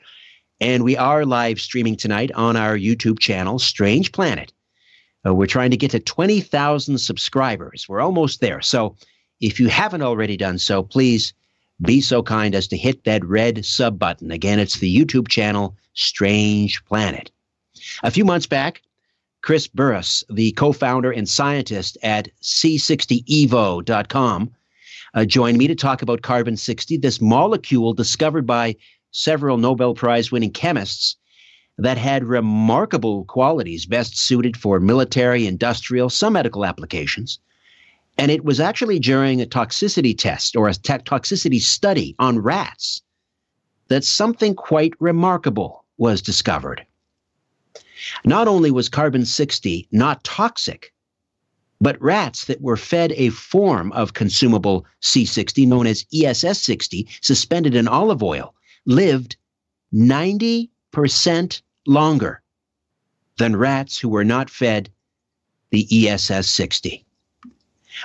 And we are live streaming tonight on our YouTube channel, Strange Planet. Uh, we're trying to get to 20,000 subscribers. We're almost there. So if you haven't already done so, please be so kind as to hit that red sub button. Again, it's the YouTube channel Strange Planet. A few months back, Chris Burris, the co founder and scientist at C60evo.com, uh, joined me to talk about carbon 60, this molecule discovered by several Nobel Prize winning chemists that had remarkable qualities best suited for military, industrial, some medical applications. And it was actually during a toxicity test or a toxicity study on rats that something quite remarkable was discovered. Not only was carbon 60 not toxic, but rats that were fed a form of consumable C60 known as ESS 60 suspended in olive oil lived 90% longer than rats who were not fed the ESS 60.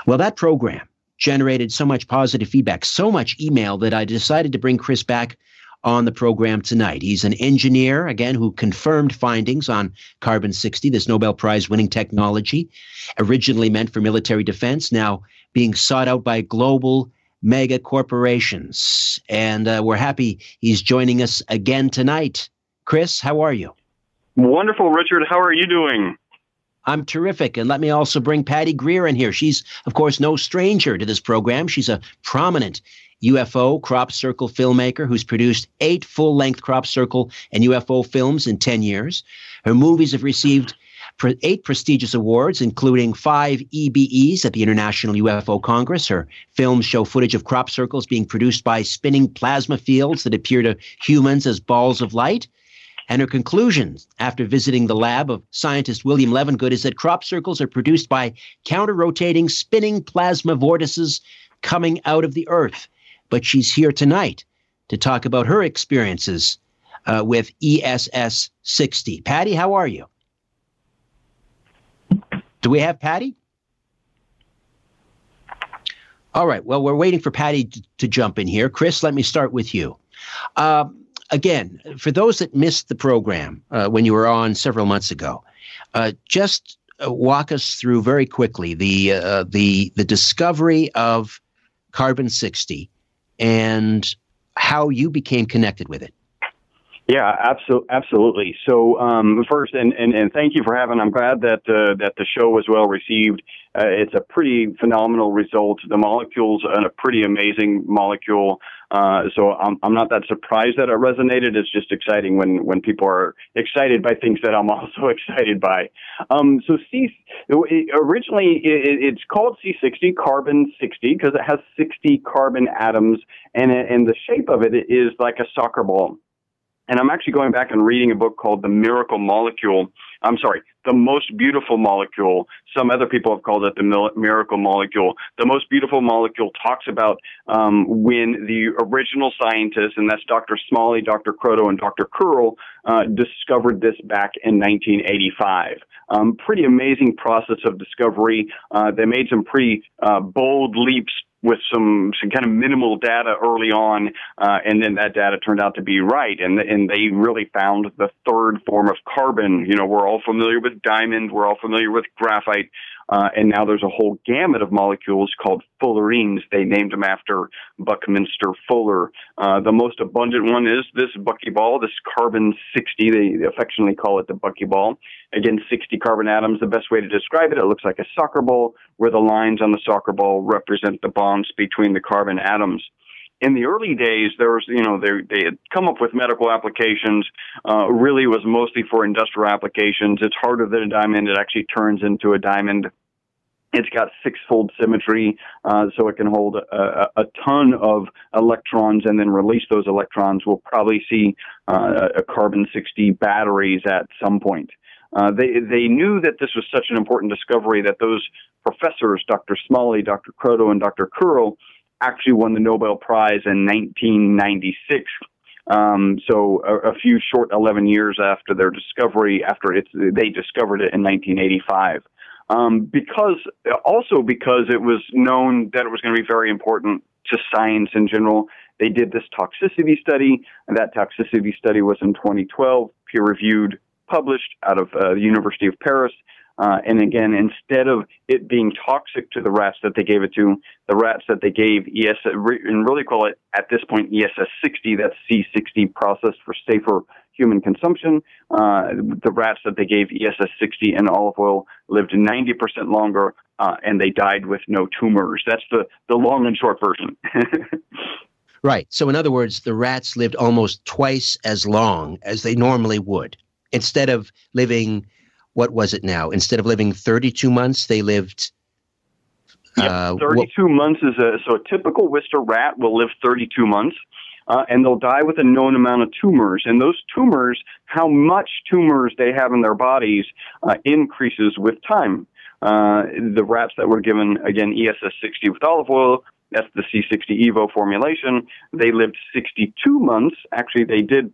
Well, that program generated so much positive feedback, so much email that I decided to bring Chris back on the program tonight. He's an engineer, again, who confirmed findings on carbon 60, this Nobel Prize winning technology, originally meant for military defense, now being sought out by global mega corporations. And uh, we're happy he's joining us again tonight. Chris, how are you? Wonderful, Richard. How are you doing? I'm terrific. And let me also bring Patty Greer in here. She's, of course, no stranger to this program. She's a prominent UFO crop circle filmmaker who's produced eight full length crop circle and UFO films in 10 years. Her movies have received eight prestigious awards, including five EBEs at the International UFO Congress. Her films show footage of crop circles being produced by spinning plasma fields that appear to humans as balls of light. And her conclusions after visiting the lab of scientist William Levengood is that crop circles are produced by counter rotating spinning plasma vortices coming out of the Earth. But she's here tonight to talk about her experiences uh, with ESS 60. Patty, how are you? Do we have Patty? All right. Well, we're waiting for Patty to, jump in here. Chris, let me start with you. Uh, again, for those that missed the program uh, when you were on several months ago, uh, just uh, walk us through very quickly the uh, the the discovery of carbon sixty and how you became connected with it. Yeah, absolutely, absolutely. So um, first, and, and, and thank you for having. I'm glad that uh, that the show was well received. Uh, it's a pretty phenomenal result. The molecule's are a pretty amazing molecule. Uh, so I'm, I'm not that surprised that it resonated. It's just exciting when, when people are excited by things that I'm also excited by. Um, so C, originally it, it's called C60, carbon 60, because it has 60 carbon atoms, and, and the shape of it is like a soccer ball. And I'm actually going back and reading a book called The Miracle Molecule. I'm sorry, The Most Beautiful Molecule. Some other people have called it the Miracle Molecule. The Most Beautiful Molecule talks about um, when the original scientists, and that's Dr. Smalley, Dr. Kroto, and Dr. Curl, uh, discovered this back in 1985. Um, pretty amazing process of discovery. Uh, they made some pretty uh, bold leaps with some some kind of minimal data early on, uh, and then that data turned out to be right, and and they really found the third form of carbon. You know, we're all familiar with diamond, we're all familiar with graphite, uh, and now there's a whole gamut of molecules called fullerenes. They named them after Buckminster Fuller. Uh, the most abundant one is this buckyball, this carbon 60. They affectionately call it the buckyball. Again, 60 carbon atoms. The best way to describe it, it looks like a soccer ball where the lines on the soccer ball represent the bonds between the carbon atoms in the early days, there was, you know, they, they had come up with medical applications. Uh, really was mostly for industrial applications. It's harder than a diamond. It actually turns into a diamond. It's got six-fold symmetry, uh, so it can hold a, a, ton of electrons and then release those electrons. We'll probably see uh, a carbon-60 batteries at some point. Uh, they they knew that this was such an important discovery that those professors, Dr. Smalley, Dr. Kroto, and Dr. Curl, actually won the Nobel Prize in 1996. Um, so a, a, few short 11 years after their discovery, after they discovered it in 1985. Um, because also because it was known that it was going to be very important to science in general. They did this toxicity study, that toxicity study was in 2012, peer reviewed, published out of uh, the University of Paris. Uh, and again, instead of it being toxic to the rats that they gave it to, the rats that they gave ES, and really call it at this point ESS 60, that's C60 processed for safer human consumption. Uh, the rats that they gave ESS 60 and olive oil lived 90% longer, uh, and they died with no tumors. That's the, the long and short version. right. So, in other words, the rats lived almost twice as long as they normally would. Instead of living, what was it now? Instead of living 32 months, they lived. Uh, 32 months is a so a typical Wistar rat will live 32 months uh, and they'll die with a known amount of tumors. And those tumors, how much tumors they have in their bodies, uh, increases with time. Uh, the rats that were given, again, ESS 60 with olive oil, that's the C60 Evo formulation, they lived 62 months. Actually, they did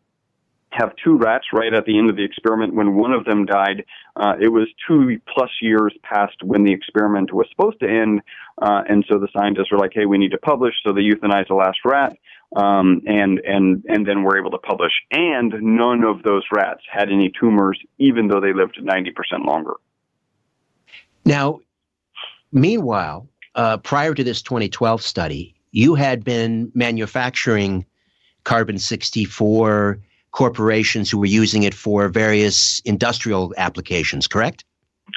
have two rats right at the end of the experiment when one of them died. Uh, it was two plus years past when the experiment was supposed to end. Uh, and so the scientists were like, hey, we need to publish. So they euthanized the last rat um, and and and then were able to publish. And none of those rats had any tumors, even though they lived ninety percent longer. Now, meanwhile, uh, prior to this 2012 study, you had been manufacturing carbon 64 corporations who were using it for various industrial applications, correct?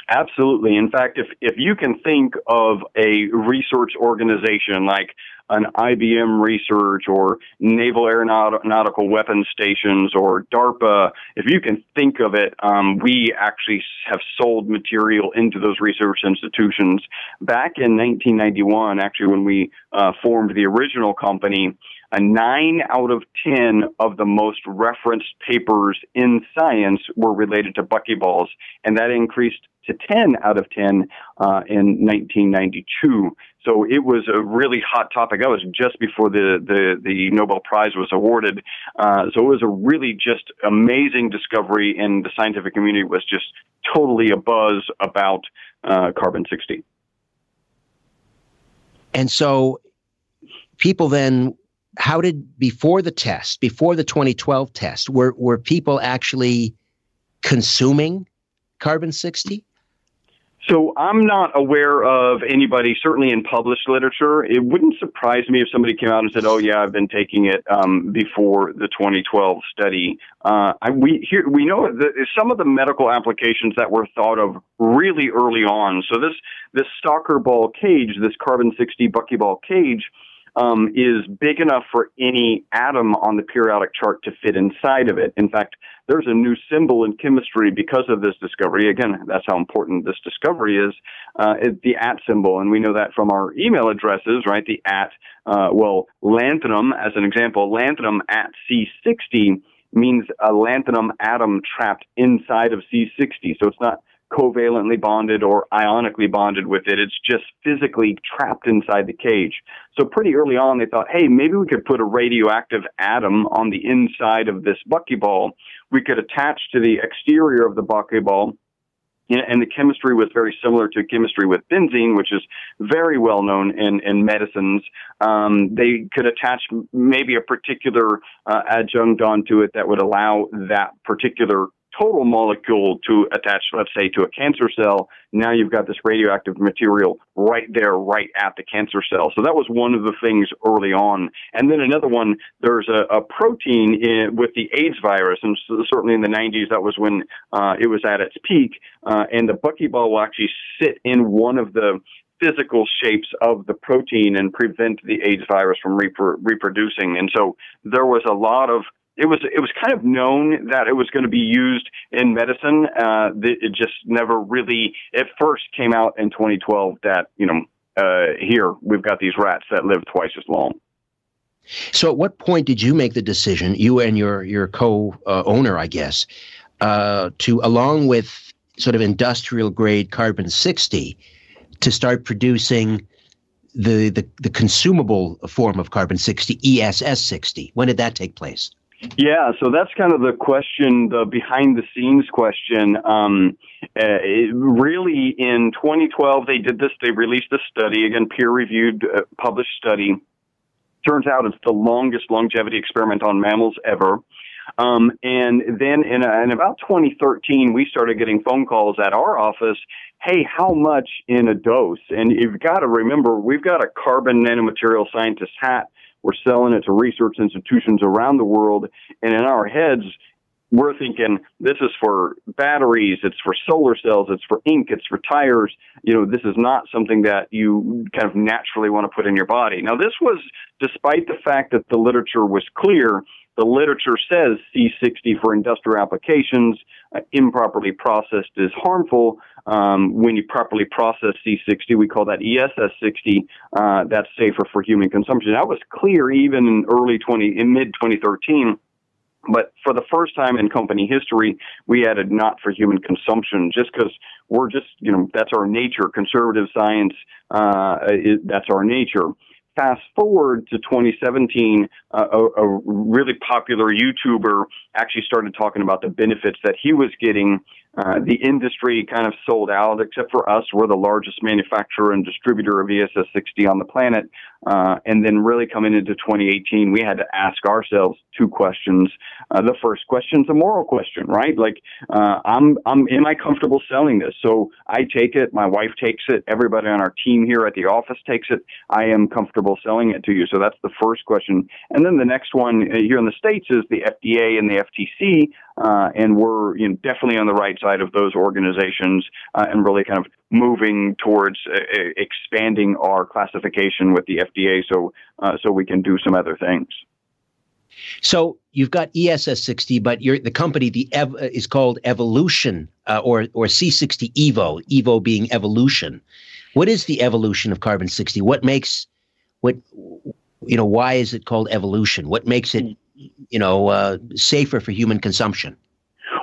Absolutely. In fact, if, if you can think of a research organization like an IBM research or Naval Aeronautical Weapons Stations or DARPA, if you can think of it, um, we actually have sold material into those research institutions. Back in 1991, actually, when we uh, formed the original company, a nine out of 10 of the most referenced papers in science were related to buckyballs, and that increased to 10 out of 10 uh, in 1992. So it was a really hot topic. That was just before the, the, the Nobel Prize was awarded. Uh, so it was a really just amazing discovery, and the scientific community was just totally abuzz about uh, carbon 60. And so people then how did before the test, before the 2012 test, were were people actually consuming carbon 60? So I'm not aware of anybody, certainly in published literature. It wouldn't surprise me if somebody came out and said, "Oh yeah, I've been taking it um, before the 2012 study." Uh, I, we here we know that some of the medical applications that were thought of really early on. So this this stalker ball cage, this carbon 60 buckyball cage um, is big enough for any atom on the periodic chart to fit inside of it. In fact, there's a new symbol in chemistry because of this discovery. Again, that's how important this discovery is. Uh, the at symbol, and we know that from our email addresses, right? The at, uh, well, lanthanum, as an example, lanthanum at C60 means a lanthanum atom trapped inside of C60. So it's not covalently bonded or ionically bonded with it. It's just physically trapped inside the cage. So pretty early on, they thought, hey, maybe we could put a radioactive atom on the inside of this buckyball. We could attach to the exterior of the buckyball and the chemistry was very similar to chemistry with benzene, which is very well known in, in medicines. Um, they could attach maybe a particular uh, adjunct onto it that would allow that particular total molecule to attach, let's say, to a cancer cell. Now you've got this radioactive material right there, right at the cancer cell. So that was one of the things early on. And then another one, there's a, a protein in, with the AIDS virus, and so certainly in the 90s, that was when uh, it was at its peak. Uh, and the buckyball will actually sit in one of the physical shapes of the protein and prevent the AIDS virus from repro- reproducing. And so there was a lot of it was it was kind of known that it was going to be used in medicine. Uh, it just never really. It first came out in 2012 that you know uh, here we've got these rats that live twice as long. So, at what point did you make the decision, you and your your co-owner, I guess, uh, to along with sort of industrial grade carbon 60, to start producing the, the the consumable form of carbon 60, ESS 60? When did that take place? Yeah, so that's kind of the question, the behind the scenes question. Um, uh, really, in 2012, they did this. They released a study, again, peer reviewed, uh, published study. Turns out it's the longest longevity experiment on mammals ever. Um, and then in, in about 2013, we started getting phone calls at our office. Hey, how much in a dose? And you've got to remember, we've got a carbon nanomaterial scientist hat. We're selling it to research institutions around the world. And in our heads, we're thinking this is for batteries, it's for solar cells, it's for ink, it's for tires. You know, this is not something that you kind of naturally want to put in your body. Now, this was despite the fact that the literature was clear. The literature says C60 for industrial applications, uh, improperly processed is harmful. Um, when you properly process C60, we call that ESS60. Uh, that's safer for human consumption. That was clear even in early 20, in mid 2013 but for the first time in company history, we added not for human consumption just because we're just, you know, that's our nature. Conservative science, uh, is, that's our nature. Fast forward to 2017, uh, a, a really popular YouTuber actually started talking about the benefits that he was getting uh, the industry kind of sold out, except for us. We're the largest manufacturer and distributor of ESS 60 on the planet. Uh, and then really coming into 2018, we had to ask ourselves two questions. Uh, the first question is a moral question, right? Like, uh, I'm, I'm, am I comfortable selling this? So I take it. My wife takes it. Everybody on our team here at the office takes it. I am comfortable selling it to you. So that's the first question. And then the next one uh, here in the States is the FDA and the FTC. Uh, and we're you know, definitely on the right side of those organizations uh, and really kind of moving towards uh, expanding our classification with the FDA so uh, so we can do some other things. So you've got ESS 60, but the company the ev- is called Evolution uh, or or C60 Evo. Evo being evolution. What is the evolution of carbon 60? What makes what you know? Why is it called evolution? What makes it you know uh, safer for human consumption?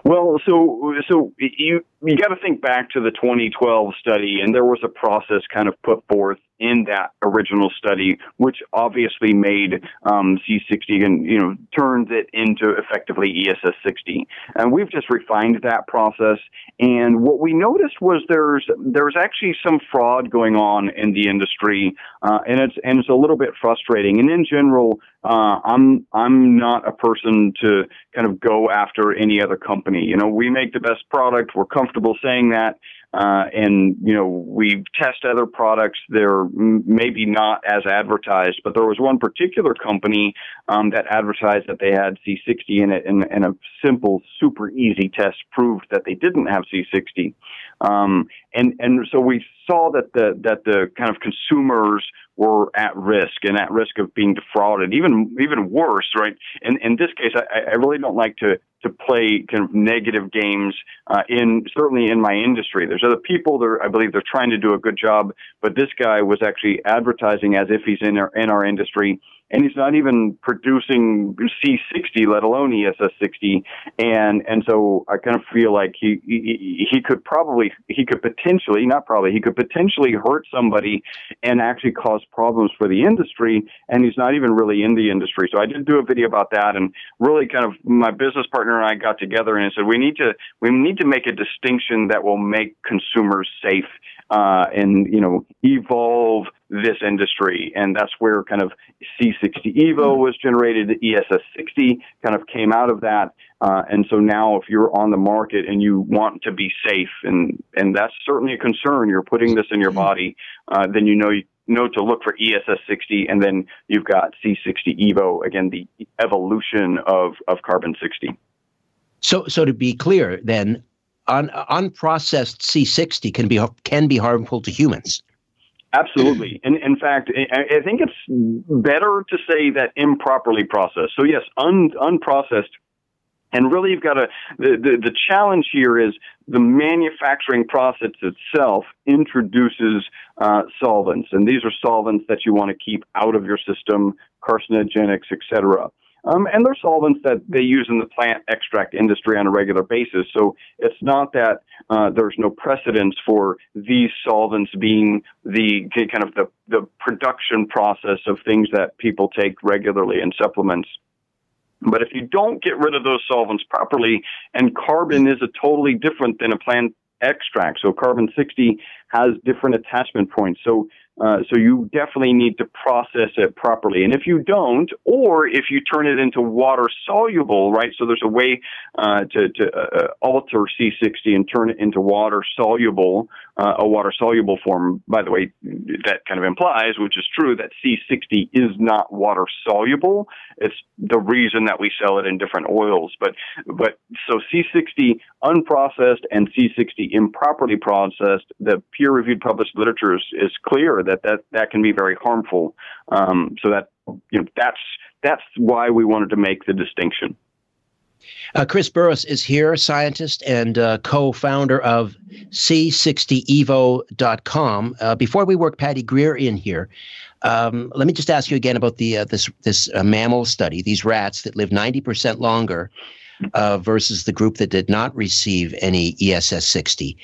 Well, so so you you got to think back to the 2012 study, and there was a process kind of put forth in that original study, which obviously made um, C60 and you know turned it into effectively ESS 60. And we've just refined that process. And what we noticed was there's there's actually some fraud going on in the industry, uh, and it's and it's a little bit frustrating. And in general, uh, I'm I'm not a person to kind of go after any other company. You know, we make the best product. We're comfortable saying that. Uh, and you know we test other products. They're maybe not as advertised, but there was one particular company um, that advertised that they had C60 in it, and, and, a simple, super easy test proved that they didn't have C60. Um, and and so we saw that the that the kind of consumers were at risk and at risk of being defrauded. Even even worse, right? In in this case, I, I really don't like to to play kind of negative games uh, in certainly in my industry. There's other people that I believe they're trying to do a good job, but this guy was actually advertising as if he's in our in our industry and he's not even producing C60, let alone ESS60. And and so I kind of feel like he, he he could probably he could potentially not probably he could potentially hurt somebody and actually cause problems for the industry. And he's not even really in the industry. So I did do a video about that, and really kind of my business partner and I got together and said we need to we need to make a distinction that will make consumers safe uh, and you know evolve this industry, and that's where kind of C60 Evo was generated. The ESS 60 kind of came out of that, uh, and so now if you're on the market and you want to be safe, and and that's certainly a concern, you're putting this in your body, uh, then you know you know to look for ESS 60, and then you've got C60 Evo again, the evolution of of carbon 60. So, so to be clear, then un, unprocessed C60 can be can be harmful to humans. Absolutely. And in fact, I think it's better to say that improperly processed. So yes, un, unprocessed. And really, you've got to, the, the, the challenge here is the manufacturing process itself introduces uh, solvents. And these are solvents that you want to keep out of your system, carcinogenics, et cetera. Um, and they're solvents that they use in the plant extract industry on a regular basis. So it's not that uh, there's no precedence for these solvents being the kind of the, the production process of things that people take regularly in supplements. But if you don't get rid of those solvents properly, and carbon is a totally different than a plant extract. So carbon 60 has different attachment points. So Uh, so you definitely need to process it properly. And if you don't, or if you turn it into water soluble, right? So there's a way uh, to, to uh, alter C60 and turn it into water soluble, uh, a water soluble form. By the way, that kind of implies, which is true, that C60 is not water soluble. It's the reason that we sell it in different oils. But but so C60 unprocessed and C60 improperly processed, the peer-reviewed published literature is, is clear that that, that can be very harmful. Um, so that you know that's that's why we wanted to make the distinction. Uh, Chris Burres is here, scientist and uh, co founder of C60evo.com. Uh, before we work Patty Greer in here, um, let me just ask you again about the uh, this, this uh, mammal study, these rats that live 90% longer uh, versus the group that did not receive any ESS 60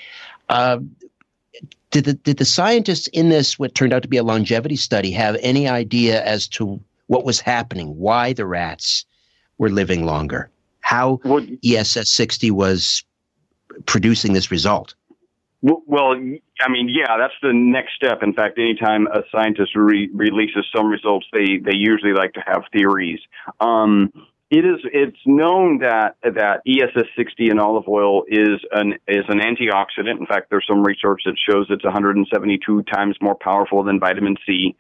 did the did the scientists in this what turned out to be a longevity study have any idea as to what was happening? Why the rats were living longer? How ESS sixty was producing this result? Well, I mean, yeah, that's the next step. In fact, anytime a scientist re- releases some results, they they usually like to have theories. Um, it is it's known that that ESS 60 in olive oil is an is an antioxidant. In fact, there's some research that shows it's 172 times more powerful than vitamin C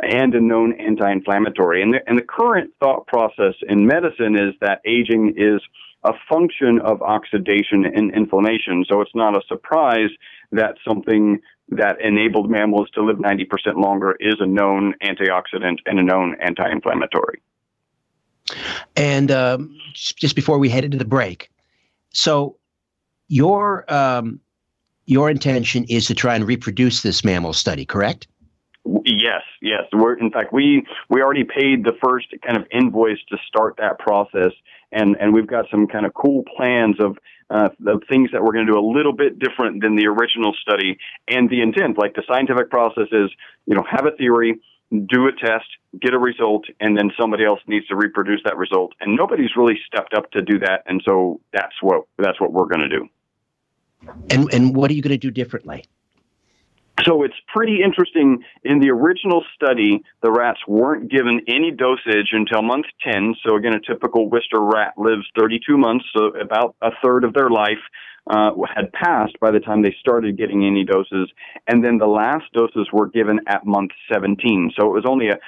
and a known anti-inflammatory. And the, and the current thought process in medicine is that aging is a function of oxidation and inflammation. So it's not a surprise that something that enabled mammals to live 90% longer is a known antioxidant and a known anti-inflammatory. And um, just before we headed to the break, so your um, your intention is to try and reproduce this mammal study, correct? Yes, yes. We're in fact we we already paid the first kind of invoice to start that process, and and we've got some kind of cool plans of uh, the things that we're going to do a little bit different than the original study and the intent. Like the scientific process is, you know, have a theory, do a test, get a result, and then somebody else needs to reproduce that result. And nobody's really stepped up to do that, and so that's what that's what we're going to do. And and what are you going to do differently? So it's pretty interesting. In the original study, the rats weren't given any dosage until month 10. So again, a typical Wistar rat lives 32 months, so about a third of their life uh, had passed by the time they started getting any doses. And then the last doses were given at month 17. So it was only a,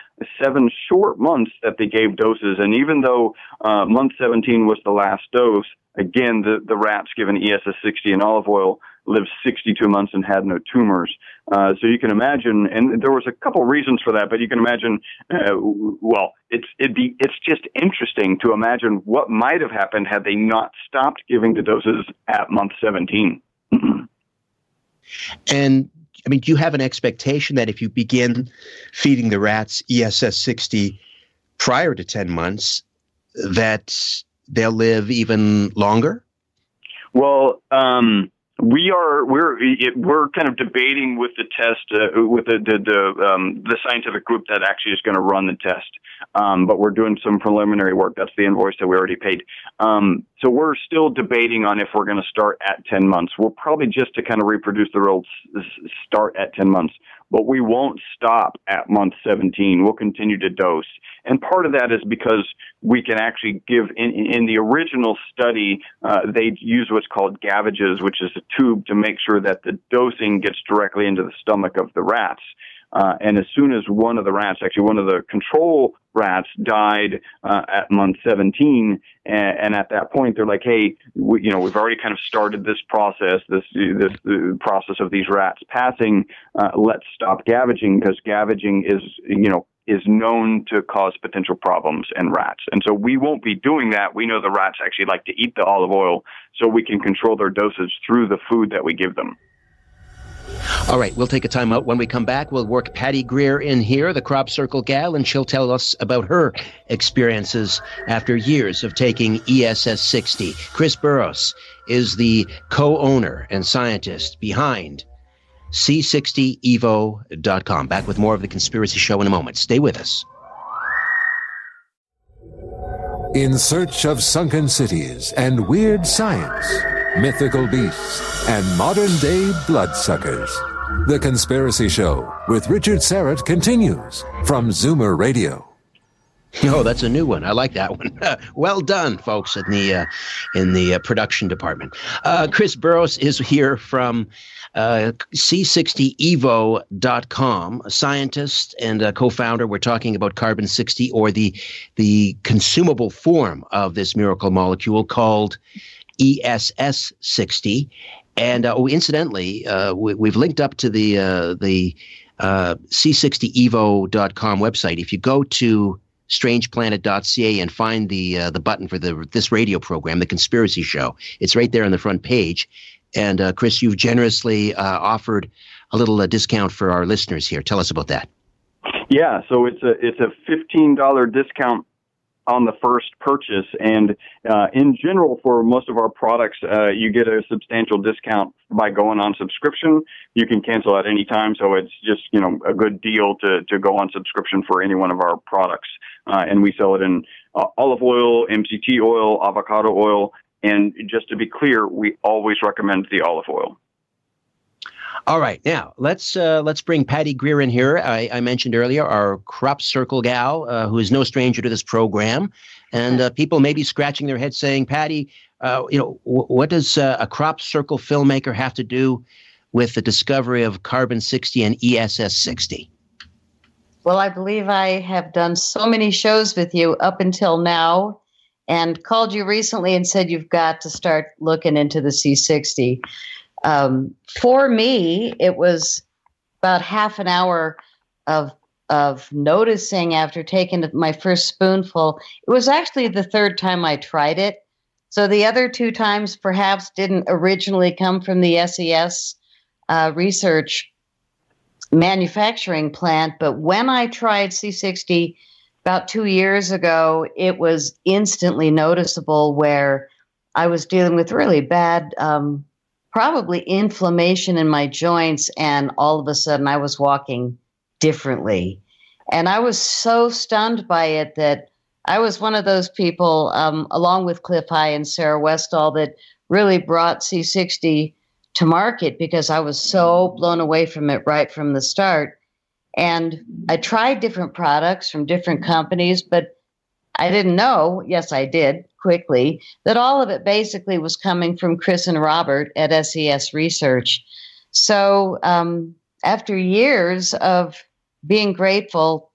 seven short months that they gave doses. And even though uh, month 17 was the last dose, again, the, the rats given ESS 60 and olive oil lived 62 months and had no tumors. Uh, so you can imagine, and there was a couple reasons for that, but you can imagine, uh, well, it's it'd be it's just interesting to imagine what might have happened had they not stopped giving the doses at month 17. and I mean, do you have an expectation that if you begin feeding the rats ESS 60 prior to 10 months, that they'll live even longer? Well, um, we are we're we're kind of debating with the test uh, with the the the, um, the, scientific group that actually is going to run the test. Um, but we're doing some preliminary work. That's the invoice that we already paid. Um, so we're still debating on if we're going to start at 10 months. We'll probably just to kind of reproduce the results start at 10 months but we won't stop at month 17. We'll continue to dose. And part of that is because we can actually give, in, in the original study, uh, they use what's called gavages, which is a tube to make sure that the dosing gets directly into the stomach of the rats. Uh, and as soon as one of the rats, actually one of the control rats, died uh, at month 17, and, and, at that point they're like, "Hey, we, you know, we've already kind of started this process, this this process of these rats passing. Uh, let's stop gavaging because gavaging is, you know." Is known to cause potential problems in rats. And so we won't be doing that. We know the rats actually like to eat the olive oil, so we can control their dosage through the food that we give them. All right, we'll take a time out. When we come back, we'll work Patty Greer in here, the Crop Circle gal, and she'll tell us about her experiences after years of taking ESS 60. Chris Burres is the co owner and scientist behind C60evo.com. Back with more of the Conspiracy Show in a moment. Stay with us. In search of sunken cities and weird science mythical beasts, and modern day bloodsuckers. The Conspiracy Show with Richard Syrett continues from Zoomer Radio. Oh, that's a new one. I like that one. well done, folks, in the uh, in the uh, production department. Uh, Chris Burres is here from uh, C60evo.com, a scientist and a co-founder. We're talking about carbon 60, or the the consumable form of this miracle molecule called ESS 60. And uh, oh, incidentally, uh, we, have linked up to the the C60evo.com website. If you go to strangeplanet.ca and find the uh, the button for the this radio program, the Conspiracy Show. It's right there on the front page. And uh, Chris, you've generously uh, offered a little uh, discount for our listeners here. Tell us about that. Yeah, so it's a it's a fifteen dollar discount on the first purchase, and uh, in general, for most of our products, uh, you get a substantial discount by going on subscription. You can cancel at any time, so it's just you know a good deal to to go on subscription for any one of our products uh, and we sell it in uh, olive oil, MCT oil, avocado oil, and just to be clear, we always recommend the olive oil. All right, now let's uh, let's bring Patty Greer in here. I, I mentioned earlier our crop circle gal, uh, who is no stranger to this program, and uh, people may be scratching their heads saying, "Patty, uh, you know, w- what does uh, a crop circle filmmaker have to do with the discovery of carbon sixty and ESS sixty? Well, I believe I have done so many shows with you up until now and called you recently and said you've got to start looking into the C60. Um, for me, it was about half an hour of of noticing after taking my first spoonful. It was actually the third time I tried it. So the other two times perhaps didn't originally come from the SES uh, research manufacturing plant. But when I tried C60 about two years ago, it was instantly noticeable where I was dealing with really bad, um, probably inflammation in my joints, and all of a sudden I was walking differently. And I was so stunned by it that I was one of those people, um, along with Cliff High and Sarah Westall, that really brought C60 to market because I was so blown away from it right from the start. And I tried different products from different companies, but I didn't know, yes, I did quickly, that all of it basically was coming from Chris and Robert at SES Research. So um, after years of being grateful,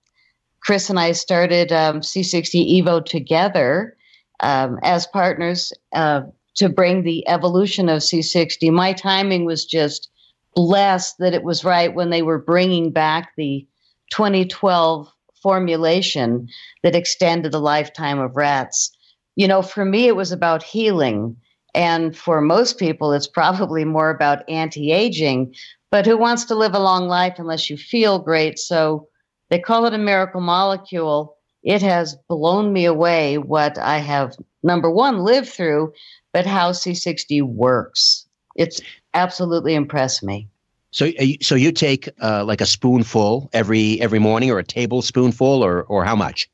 Chris and I started um, C60 Evo together um, as partners. Uh, to bring the evolution of C60. My timing was just blessed that it was right when they were bringing back the 2012 formulation that extended the lifetime of rats. You know, for me, it was about healing. And for most people, it's probably more about anti aging. But who wants to live a long life unless you feel great? So they call it a miracle molecule. It has blown me away what I have, number one, lived through, but how C60 works. It's absolutely impressed me. So, so you take uh, like a spoonful every every morning, or a tablespoonful, or or how much?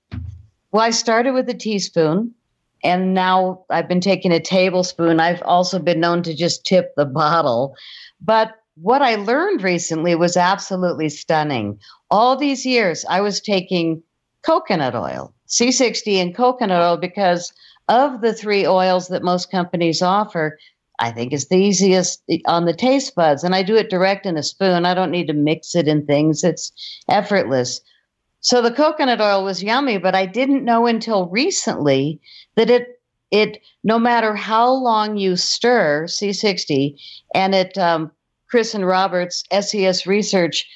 Well, I started with a teaspoon, and now I've been taking a tablespoon. I've also been known to just tip the bottle, but what I learned recently was absolutely stunning. All these years, I was taking coconut oil, C60, and coconut oil because of the three oils that most companies offer, I think it's the easiest on the taste buds. And I do it direct in a spoon. I don't need to mix it in things, it's effortless. So the coconut oil was yummy, but I didn't know until recently that it it no matter how long you stir C60 and it um, Chris and Roberts SES research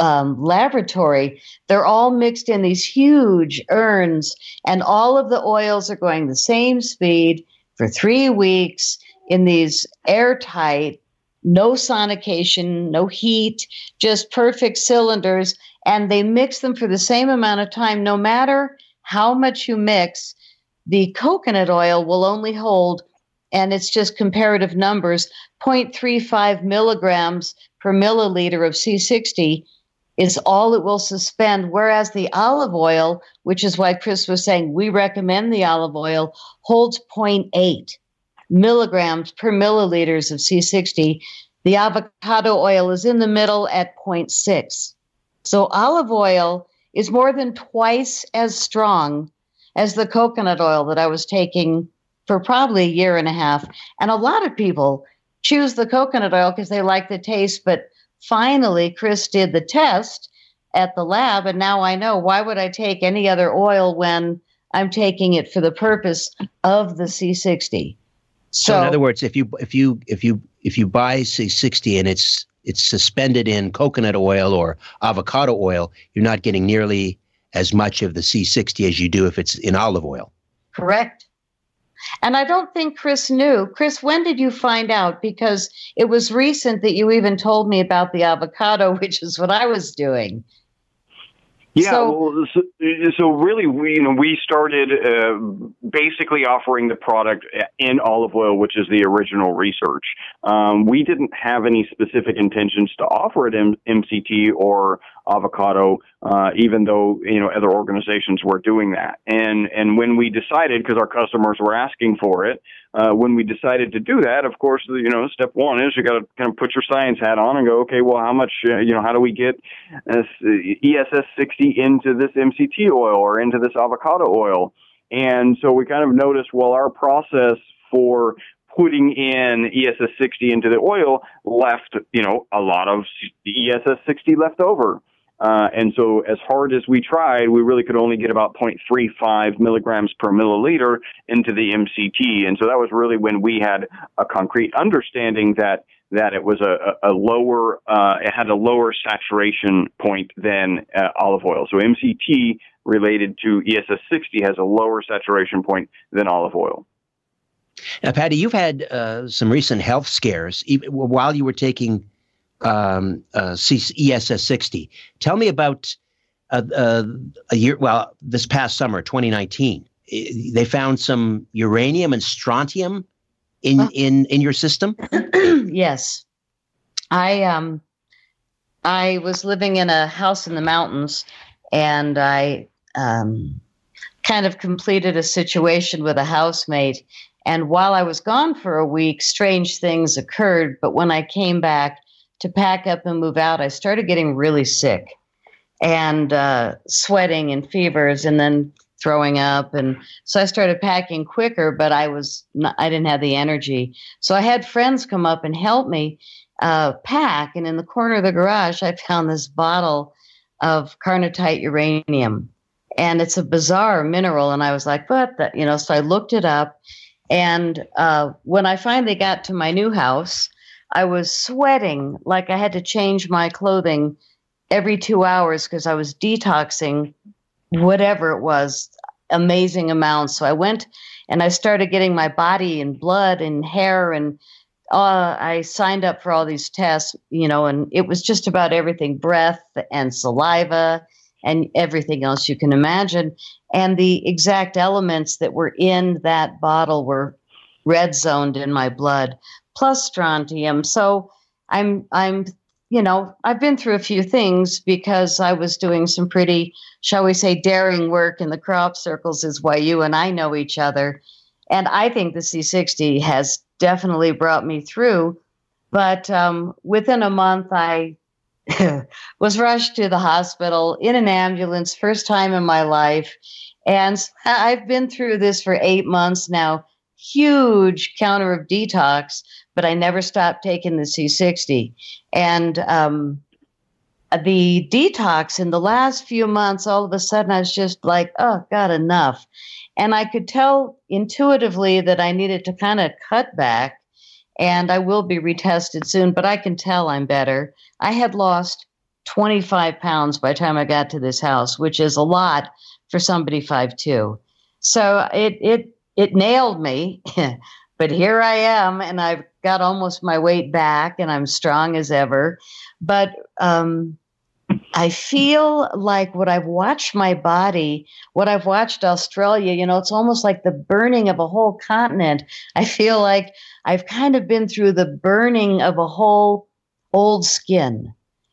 um, laboratory, they're all mixed in these huge urns, and all of the oils are going the same speed for three weeks in these airtight, no sonication, no heat, just perfect cylinders. And they mix them for the same amount of time, no matter how much you mix. The coconut oil will only hold, and it's just comparative numbers 0.35 milligrams per milliliter of C60 is all it will suspend. Whereas the olive oil, which is why Chris was saying we recommend the olive oil, holds 0.8 milligrams per milliliters of C60. The avocado oil is in the middle at 0.6. So olive oil is more than twice as strong as the coconut oil that I was taking for probably a year and a half. And a lot of people choose the coconut oil because they like the taste. But finally, Chris did the test at the lab, and now I know why would I take any other oil when I'm taking it for the purpose of the C60. So, so in other words, if you if you if you if you buy C60 and it's it's suspended in coconut oil or avocado oil, you're not getting nearly as much of the C60 as you do if it's in olive oil. Correct. And I don't think Chris knew. Chris, when did you find out? Because it was recent that you even told me about the avocado, which is what I was doing. Yeah, so, well, so, so, really, we you know we started uh, basically offering the product in olive oil, which is the original research. Um, we didn't have any specific intentions to offer it in MCT or avocado, uh, even though you know other organizations were doing that. And and when we decided, because our customers were asking for it, uh, when we decided to do that, of course, you know, step one is you got to kind of put your science hat on and go, okay, well, how much, uh, you know, how do we get ESS 60 into this MCT oil or into this avocado oil? And so we kind of noticed, well, our process for putting in ESS 60 into the oil left, you know, a lot of ESS 60 left over. Uh, and so, as hard as we tried, we really could only get about 0.35 milligrams per milliliter into the MCT. And so that was really when we had a concrete understanding that that it was a, a lower, uh, it had a lower saturation point than uh, olive oil. So MCT related to ESS 60 has a lower saturation point than olive oil. Now, Patty, you've had uh, some recent health scares even while you were taking um, uh, ESS 60. Tell me about uh, uh, a year, well, this past summer, 2019. They found some uranium and strontium in, in, in your system? yes. I, um, I was living in a house in the mountains and I um, kind of completed a situation with a housemate. And while I was gone for a week, strange things occurred. But when I came back, to pack up and move out, I started getting really sick and uh, sweating and fevers and then throwing up. And so I started packing quicker, but I was not, I didn't have the energy. So I had friends come up and help me uh, pack. And in the corner of the garage, I found this bottle of carnotite uranium. And it's a bizarre mineral. And I was like, what the, you know, so I looked it up. And uh, when I finally got to my new house, I was sweating like I had to change my clothing every two hours because I was detoxing whatever it was, amazing amounts. So I went and I started getting my body and blood and hair and uh, I signed up for all these tests, you know, and it was just about everything breath and saliva and everything else you can imagine. And the exact elements that were in that bottle were red zoned in my blood plus strontium. So I'm I'm you know, I've been through a few things because I was doing some pretty, shall we say, daring work in the crop circles, is why you and I know each other. And I think the C60 has definitely brought me through. But um, within a month, I was rushed to the hospital in an ambulance, first time in my life. And I've been through this for eight months now, huge counter of detox but I never stopped taking the C60. And um, the detox in the last few months, all of a sudden, I was just like, oh, God, enough. And I could tell intuitively that I needed to kind of cut back. And I will be retested soon, but I can tell I'm better. I had lost 25 pounds by the time I got to this house, which is a lot for somebody five two. So it it it nailed me, but here I am, and I've got almost my weight back and I'm strong as ever. But um, I feel like what I've watched my body, what I've watched Australia, you know, it's almost like the burning of a whole continent. I feel like I've kind of been through the burning of a whole old skin,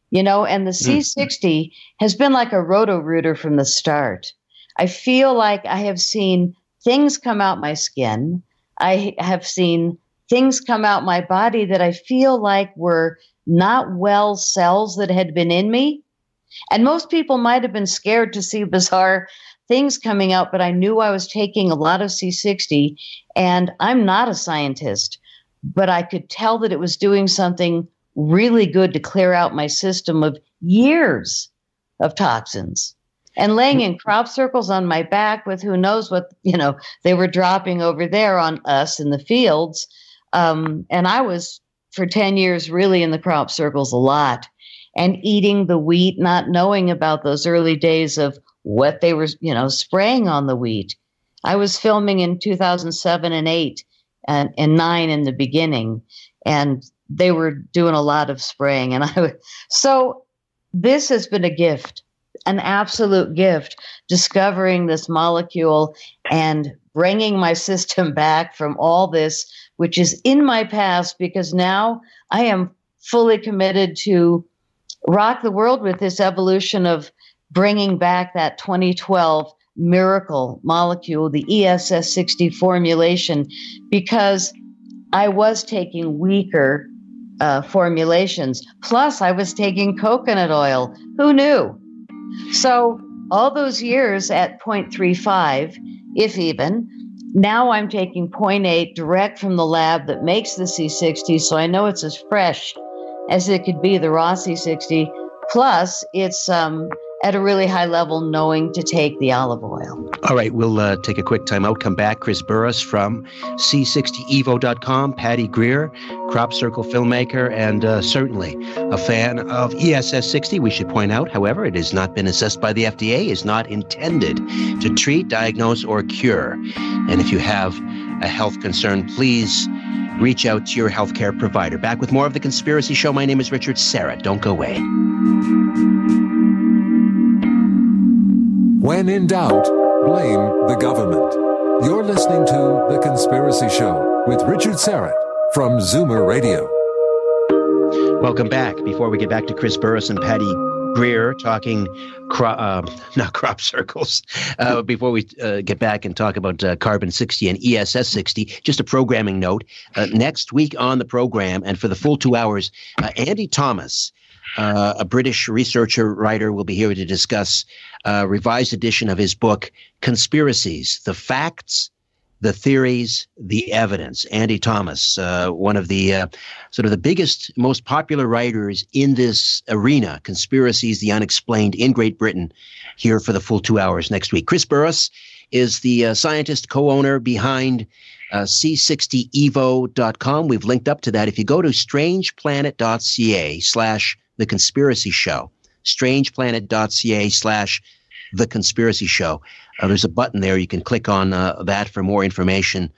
you know, and the mm. C60 has been like a roto rooter from the start. I feel like I have seen things come out my skin. I have seen things come out my body that I feel like were not well cells that had been in me. And most people might have been scared to see bizarre things coming out, but I knew I was taking a lot of C60, and I'm not a scientist, but I could tell that it was doing something really good to clear out my system of years of toxins. And laying in crop circles on my back with who knows what, you know, they were dropping over there on us in the fields. Um, and I was for 10 years really in the crop circles a lot and eating the wheat, not knowing about those early days of what they were, you know, spraying on the wheat. I was filming in 2007 and 8 and, and 9 in the beginning, and they were doing a lot of spraying. And I, was so this has been a gift, an absolute gift, discovering this molecule and bringing my system back from all this, which is in my past, because now I am fully committed to rock the world with this evolution of bringing back that 2012 miracle molecule, the ESS 60 formulation, because I was taking weaker uh, formulations. Plus, I was taking coconut oil. Who knew? So, all those years at 0.35, if even, now I'm taking 0.8 direct from the lab that makes the C60, so I know it's as fresh as it could be, the raw C60. Plus, it's um, at a really high level knowing to take the olive oil. All right, we'll uh, take a quick time out, come back. Chris Burres from C60evo.com, Patty Greer, Crop Circle filmmaker, and uh, certainly a fan of ESS 60. We should point out, however, it has not been assessed by the FDA, is not intended to treat, diagnose, or cure. And if you have a health concern, please reach out to your healthcare provider. Back with more of The Conspiracy Show. My name is Richard Syrett. Don't go away. When in doubt, blame the government. You're listening to The Conspiracy Show with Richard Syrett from Zoomer Radio. Welcome back. Before we get back to Chris Burres and Patty Greer talking, cro- uh, not crop circles. Uh, before we uh, get back and talk about uh, Carbon 60 and ESS 60, just a programming note. Uh, next week on the program, and for the full two hours, uh, Andy Thomas, a British researcher writer, will be here to discuss a revised edition of his book, Conspiracies The Facts the theories, the evidence. Andy Thomas, uh, one of the uh, sort of the biggest, most popular writers in this arena, conspiracies, the unexplained, in Great Britain, here for the full two hours next week. Chris Burres is the uh, scientist co-owner behind uh, c60evo.com. We've linked up to that. If you go to strangeplanet.ca slash the conspiracy show, strangeplanet.ca slash the conspiracy show. Uh, there's a button there. You can click on uh, that for more information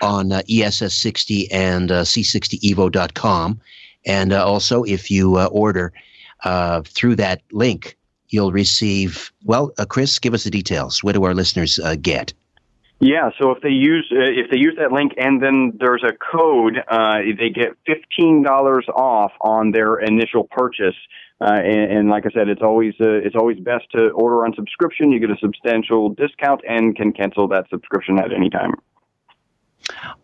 on uh, ESS60 and uh, C60evo.com. And uh, also, if you uh, order through that link, you'll receive, well, Chris, give us the details. What do our listeners get? Yeah, so if they use if they use that link and then there's a code, they get fifteen dollars off on their initial purchase. Uh, and, and, like I said, it's always uh, it's always best to order on subscription. You get a substantial discount and can cancel that subscription at any time.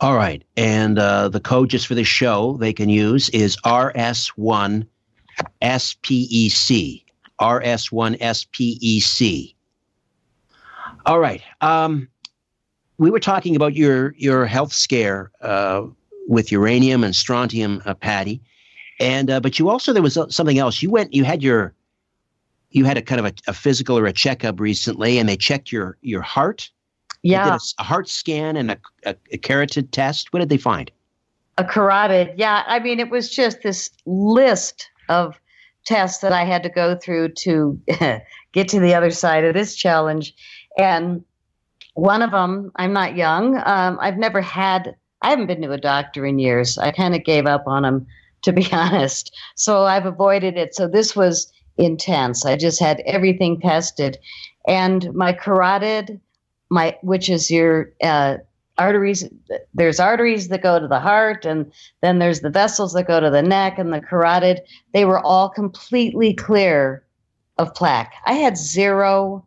All right, and uh, the code just for this show they can use is RS1 SPEC. RS1 SPEC. All right. Um, we were talking about your your health scare uh, with uranium and strontium, uh, Patty. And uh, but you also there was something else. You went. You had your you had a kind of a, a physical or a checkup recently, and they checked your your heart. Yeah, a, a, heart scan and a, a, a carotid test. What did they find? A carotid. Yeah, I mean it was just this list of tests that I had to go through to get to the other side of this challenge, and one of them. I'm not young. Um, I've never had. I haven't been to a doctor in years. I kind of gave up on them to be honest. So I've avoided it. So this was intense. I just had everything tested, and my carotid, my which is your uh, arteries. There's arteries that go to the heart, and then there's the vessels that go to the neck and the carotid. They were all completely clear of plaque. I had zero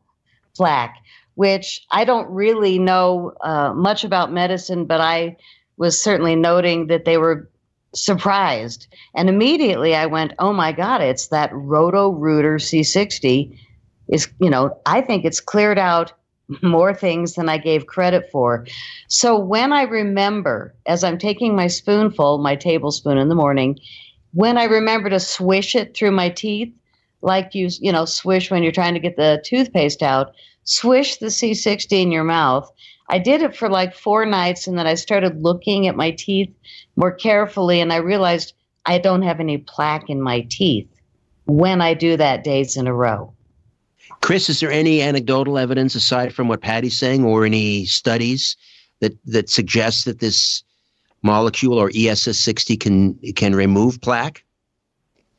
plaque, which I don't really know uh, much about medicine, but I was certainly noting that they were surprised. And immediately I went, oh my God, it's that Roto Rooter C60 is, you know, I think it's cleared out more things than I gave credit for. So when I remember, as I'm taking my spoonful, my tablespoon in the morning, when I remember to swish it through my teeth, like you, you know, swish when you're trying to get the toothpaste out, swish the C60 in your mouth. I did it for like four nights and then I started looking at my teeth more carefully and I realized I don't have any plaque in my teeth when I do that days in a row. Chris, is there any anecdotal evidence aside from what Patty's saying or any studies that, that suggest that this molecule or ESS60 can, can remove plaque?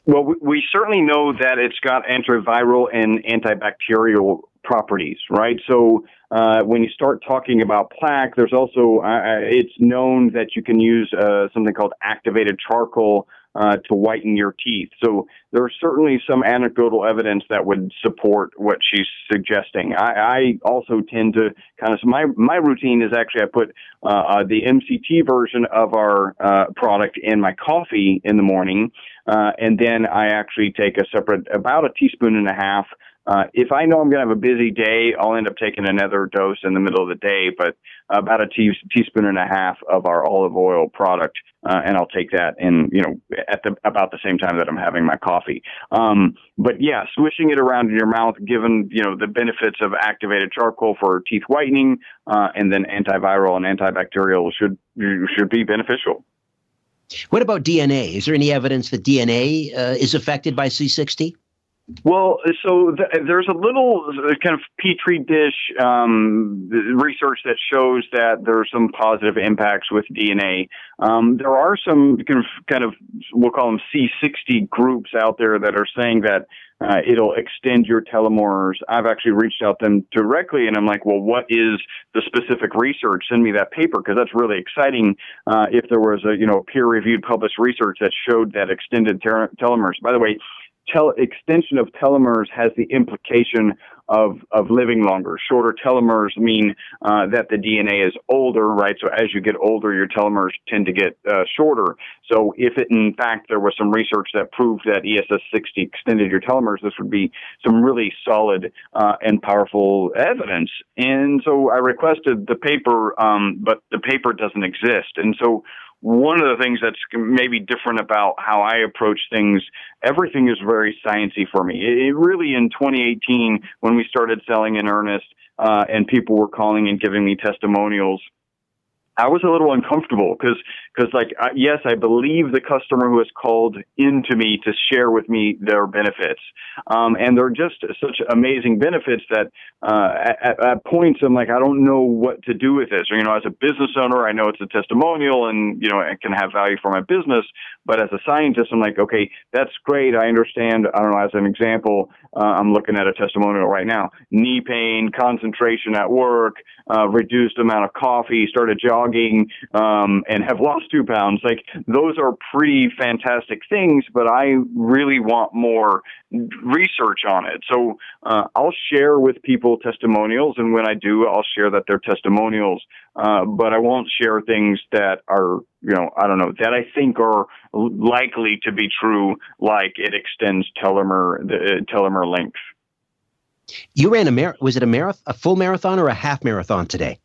Well, we, we certainly know that it's got antiviral and antibacterial properties, right? So uh, when you start talking about plaque, there's also uh, uh it's known that you can use uh, something called activated charcoal uh, to whiten your teeth. So there's certainly some anecdotal evidence that would support what she's suggesting. I, I also tend to kind of so my my routine is actually I put uh, the MCT version of our product in my coffee in the morning, and then I actually take a separate about a teaspoon and a half uh, if I know I'm going to have a busy day, I'll end up taking another dose in the middle of the day, but about a tea- teaspoon and a half of our olive oil product, uh, and I'll take that in, you know, at the about the same time that I'm having my coffee. Um, but yeah, swishing it around in your mouth, given you know the benefits of activated charcoal for teeth whitening, uh, and then antiviral and antibacterial should should be beneficial. What about DNA? Is there any evidence that DNA uh, is affected by C60? Well, so th- there's a little uh, kind of petri dish um, research that shows that there are some positive impacts with DNA. Um, there are some kind of, kind of, we'll call them C60 groups out there that are saying that uh, it'll extend your telomeres. I've actually reached out to them directly, and I'm like, well, what is the specific research? Send me that paper because that's really exciting. Uh, if there was a you know peer-reviewed published research that showed that extended telomeres. By the way, tel- extension of telomeres has the implication of, of living longer. Shorter telomeres mean uh, that the DNA is older, right? So as you get older, your telomeres tend to get uh, shorter. So if it, in fact, there was some research that proved that ESS60 extended your telomeres, this would be some really solid uh, and powerful evidence. And so I requested the paper, um, but the paper doesn't exist. And so one of the things that's maybe different about how I approach things, everything is very sciencey for me. It, really in 2018, when we started selling in earnest, uh, and people were calling and giving me testimonials, I was a little uncomfortable because because like uh, yes, I believe the customer who has called into me to share with me their benefits, um, and they're just such amazing benefits that uh, at, at points I'm like I don't know what to do with this. Or you know, as a business owner, I know it's a testimonial and you know it can have value for my business, but as a scientist, I'm like okay, that's great. I understand. I don't know. As an example, uh, I'm looking at a testimonial right now: knee pain, concentration at work, uh, reduced amount of coffee, started jogging, um, and have lost two pounds. Like those are pretty fantastic things, but I really want more research on it. So uh, I'll share with people testimonials, and when I do, I'll share that they're testimonials. Uh, but I won't share things that are, you know, I don't know, that I think are likely to be true, like it extends telomere the uh, telomere length. You ran a mar- was it a marathon, a full marathon, or a half marathon today?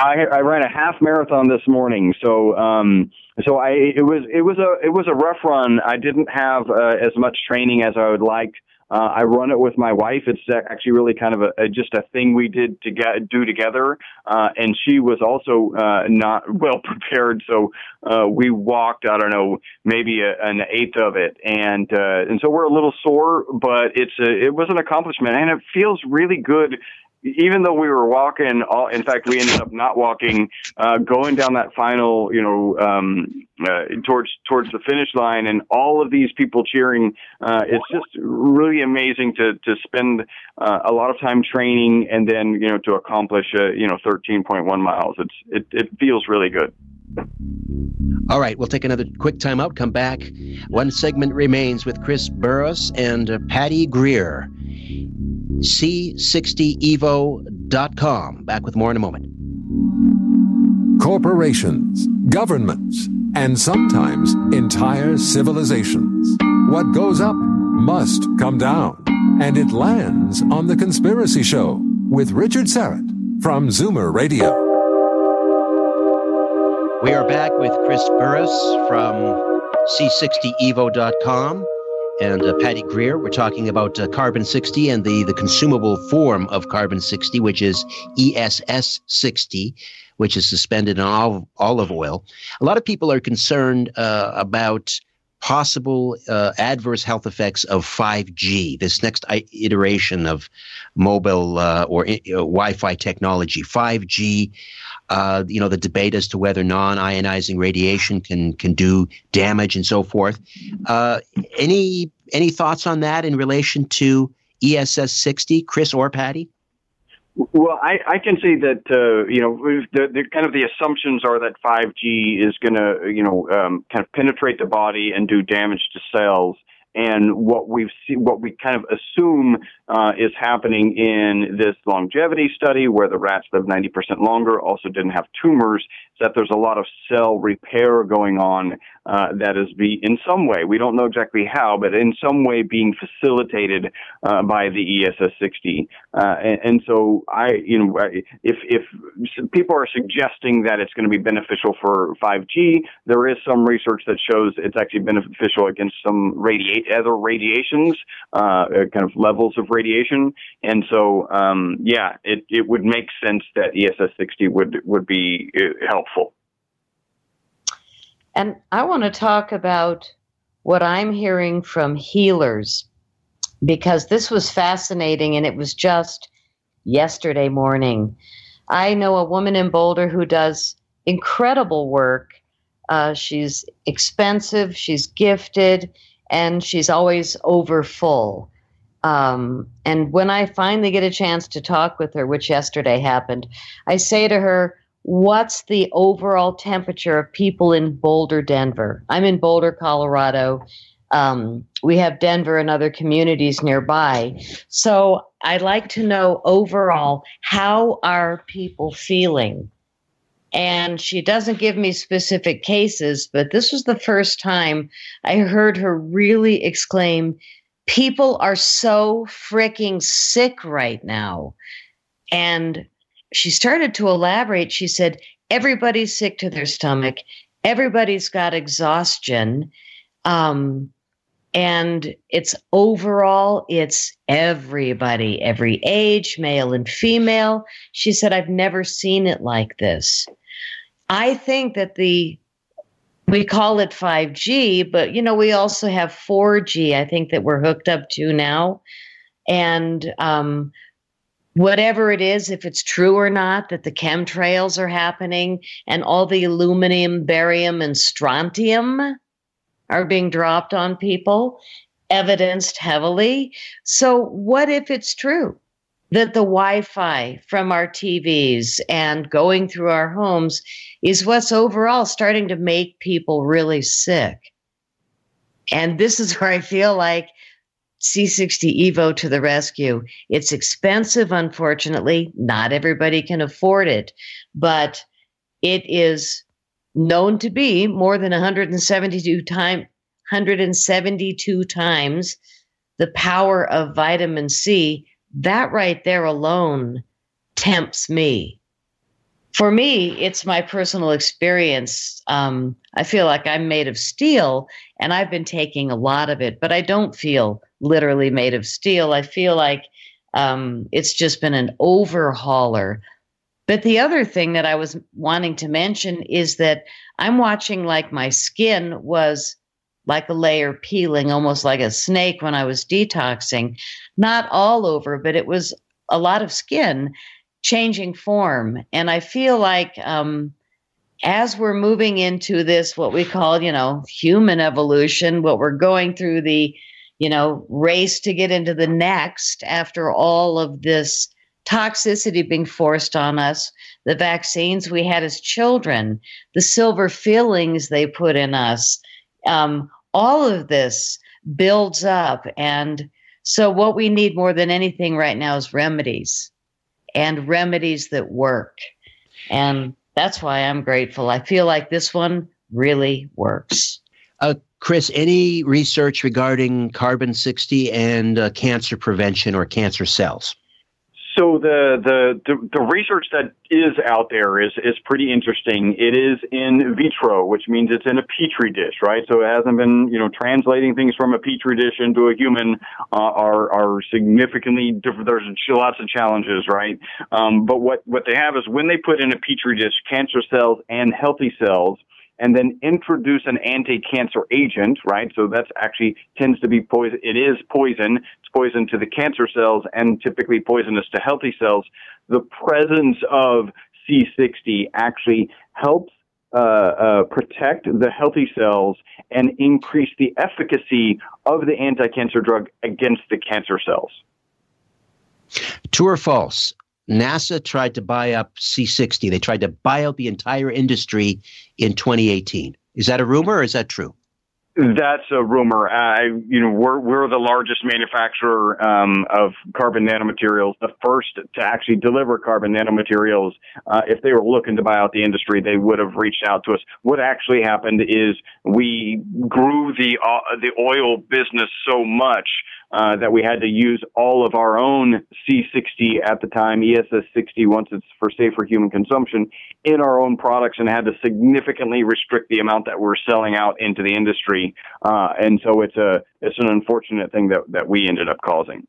I, I ran a half marathon this morning, so um, so I it was it was a it was a rough run. I didn't have uh, as much training as I would like. Uh, I run it with my wife. It's actually really kind of a, a just a thing we did to get, do together. Uh, and she was also uh, not well prepared, so uh, we walked. I don't know, maybe a, an eighth of it, and uh, and so we're a little sore, but it's a, it was an accomplishment, and it feels really good even though we were walking, all, in fact, we ended up not walking, uh, going down that final, you know, um, uh, towards towards the finish line, and all of these people cheering. Uh, it's just really amazing to to spend uh, a lot of time training and then you know to accomplish, uh, you know, 13.1 miles. It's it it feels really good. All right, we'll take another quick time out, come back. One segment remains with Chris Burres and uh, Patty Greer. C60evo.com. Back with more in a moment. corporations, governments, and sometimes entire civilizations. What goes up must come down, and it lands on The Conspiracy Show with Richard Syrett from Zoomer Radio. We are back with Chris Burres from C60evo.com and uh, Patty Greer. We're talking about uh, carbon 60 and the, the consumable form of carbon 60, which is ESS 60, which is suspended in olive, olive oil. A lot of people are concerned uh, about possible uh, adverse health effects of 5G, this next iteration of mobile uh, or uh, Wi-Fi technology. 5G, uh, you know, the debate as to whether non-ionizing radiation can can do damage and so forth. Uh, any any thoughts on that in relation to ESS 60, Chris or Patty? Well, I, I can say that uh, you know the, the kind of the assumptions are that 5G is going to you know um, kind of penetrate the body and do damage to cells. And what we've seen, what we kind of assume uh, is happening in this longevity study, where the rats live 90% longer, also didn't have tumors, is that there's a lot of cell repair going on uh, that is be in some way we don't know exactly how, but in some way being facilitated uh, by the ESS 60. Uh, and, and, so I, you know, if if people are suggesting that it's going to be beneficial for 5G, there is some research that shows it's actually beneficial against some other radiations, uh, kind of levels of radiation. And so, um, yeah, it it would make sense that ESS 60 would would be uh, helpful. And I want to talk about what I'm hearing from healers because this was fascinating and it was just yesterday morning. I know a woman in Boulder who does incredible work. Uh, she's expensive, she's gifted, and she's always over full. Um, and when I finally get a chance to talk with her, which yesterday happened, I say to her, what's the overall temperature of people in Boulder, Denver? I'm in Boulder, Colorado. Um, we have Denver and other communities nearby. So I'd like to know overall how are people feeling? And she doesn't give me specific cases, but this was the first time I heard her really exclaim, People are so freaking sick right now. And she started to elaborate. She said, Everybody's sick to their stomach, everybody's got exhaustion. Um, and it's overall, it's everybody, every age, male and female. She said, I've never seen it like this. I think that the we call it 5G, but you know, we also have 4G, I think that we're hooked up to now. And um, whatever it is, if it's true or not that the chemtrails are happening and all the aluminum, barium, and strontium are being dropped on people, evidenced heavily. So, what if it's true that the Wi Fi from our TVs and going through our homes is what's overall starting to make people really sick? And this is where I feel like C60 Evo to the rescue. It's expensive, unfortunately. Not everybody can afford it, but it is known to be more than 172 time 172 times the power of vitamin C. That right there alone tempts me. For me, it's my personal experience. Um, I feel like I'm made of steel and I've been taking a lot of it, but I don't feel literally made of steel. I feel like um, it's just been an overhauler. But the other thing that I was wanting to mention is that I'm watching like my skin was like a layer peeling, almost like a snake when I was detoxing. Not all over, but it was a lot of skin changing form. And I feel like um, as we're moving into this, what we call, you know, human evolution, what we're going through the you know, race to get into the next after all of this toxicity being forced on us, the vaccines we had as children, the silver fillings they put in us, um, all of this builds up. And so, what we need more than anything right now is remedies and remedies that work. And that's why I'm grateful. I feel like this one really works. Uh, Chris, any research regarding carbon 60 and uh, cancer prevention or cancer cells? So the, the, the the research that is out there is is pretty interesting. It is in vitro, which means it's in a petri dish, right? So it hasn't been you know translating things from a petri dish into a human uh, are are significantly different. There's lots of challenges, right? Um, but what what they have is when they put in a petri dish cancer cells and healthy cells and then introduce an anti-cancer agent, right? So that's actually tends to be poison. It is poison. It's poison to the cancer cells and typically poisonous to healthy cells. The presence of C60 actually helps uh, uh, protect the healthy cells and increase the efficacy of the anti-cancer drug against the cancer cells. True or false? NASA tried to buy up C60. They tried to buy out the entire industry in 2018. Is that a rumor or is that true? That's a rumor. I, you know, we're we're the largest manufacturer um, of carbon nanomaterials, the first to actually deliver carbon nanomaterials. Uh, if they were looking to buy out the industry, they would have reached out to us. What actually happened is we grew the uh, the oil business so much uh, that we had to use all of our own C60 at the time, ESS 60, once it's for safer human consumption, in our own products and had to significantly restrict the amount that we're selling out into the industry. Uh, and so it's a it's an unfortunate thing that, that we ended up causing.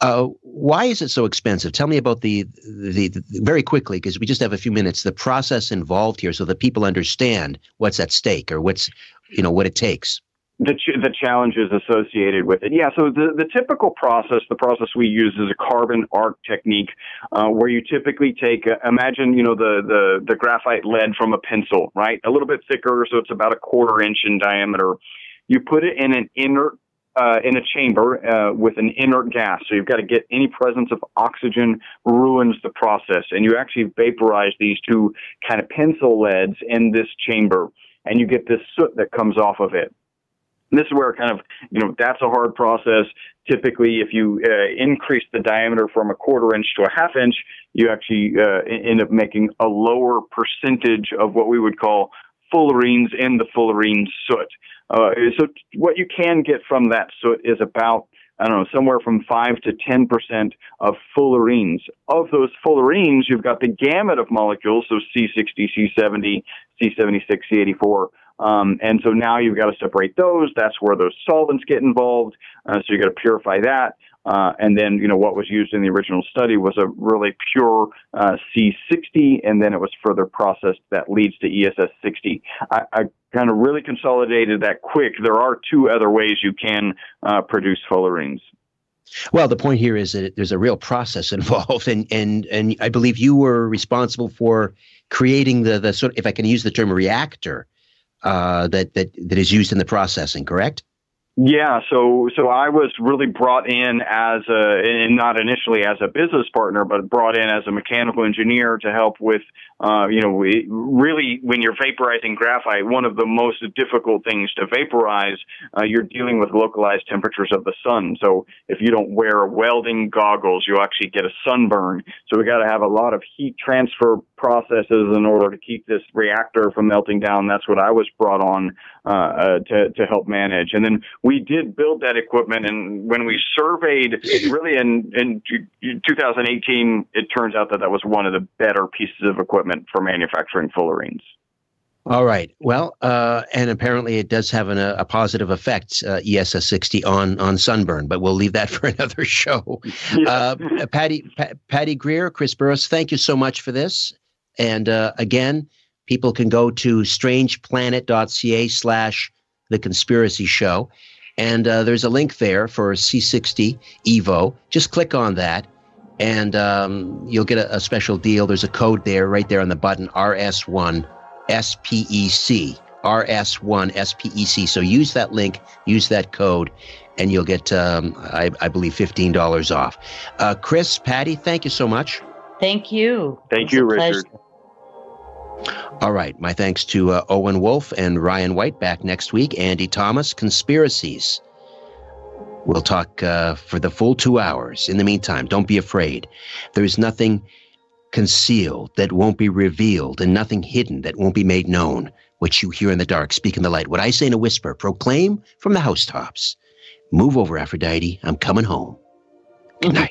Uh, why is it so expensive? Tell me about the, the, the very quickly because we just have a few minutes. The process involved here, so that people understand what's at stake or what's you know what it takes the ch- the challenges associated with it. Yeah, so the the typical process, the process we use is a carbon arc technique, uh, where you typically take, uh, imagine you know the the the graphite lead from a pencil, right? A little bit thicker, so it's about a quarter inch in diameter. You put it in an inert uh, in a chamber uh, with an inert gas. So you've got to get any presence of oxygen ruins the process, and you actually vaporize these two kind of pencil leads in this chamber, and you get this soot that comes off of it. And this is where kind of, you know, that's a hard process. Typically, if you uh, increase the diameter from a quarter inch to a half inch, you actually uh, end up making a lower percentage of what we would call fullerenes in the fullerene soot. Uh, so what you can get from that soot is about I don't know, somewhere from 5 to 10% of fullerenes. Of those fullerenes, you've got the gamut of molecules, so C60, C70, C76, C84, um, and so now you've got to separate those. That's where those solvents get involved. Uh, so you got to purify that. Uh, and then, you know, what was used in the original study was a really pure uh, C60, and then it was further processed that leads to ESS 60. I, I kind of really consolidated that quick. There are two other ways you can uh, produce fullerenes. Well, the point here is that there's a real process involved, and and and I believe you were responsible for creating the the sort. Of, if I can use the term reactor uh, that that that is used in the processing. Correct? Yeah, so so I was really brought in as a, and not initially as a business partner, but brought in as a mechanical engineer to help with, uh, you know, really when you're vaporizing graphite, one of the most difficult things to vaporize, uh, you're dealing with localized temperatures of the sun. So if you don't wear welding goggles, you actually get a sunburn. So we got to have a lot of heat transfer processes in order to keep this reactor from melting down. That's what I was brought on uh, uh, to to help manage. And then we did build that equipment. And when we surveyed, really in in 2018, it turns out that that was one of the better pieces of equipment for manufacturing fullerenes. All right. Well, uh, and apparently it does have an, a, a positive effect, uh, ESS 60 on on sunburn, but we'll leave that for another show. Uh, Patty P- Patty Greer, Chris Burres, thank you so much for this. And uh, again, people can go to strangeplanet.ca slash the conspiracy show. And uh, there's a link there for C60 Evo. Just click on that and um, you'll get a, a, special deal. There's a code there, right there on the button RS1 SPEC. RS1 SPEC. So use that link, use that code, and you'll get, um, I, I, believe, $15 off. Uh, Chris, Patty, thank you so much. Thank you. Thank you, Richard. Pleasure. All right. My thanks to uh, Owen Wolf and Ryan White back next week. Andy Thomas, Conspiracies. We'll talk uh, for the full two hours. In the meantime, don't be afraid. There's nothing concealed that won't be revealed, and nothing hidden that won't be made known. What you hear in the dark, speak in the light. What I say in a whisper, proclaim from the housetops. Move over, Aphrodite. I'm coming home. Good night.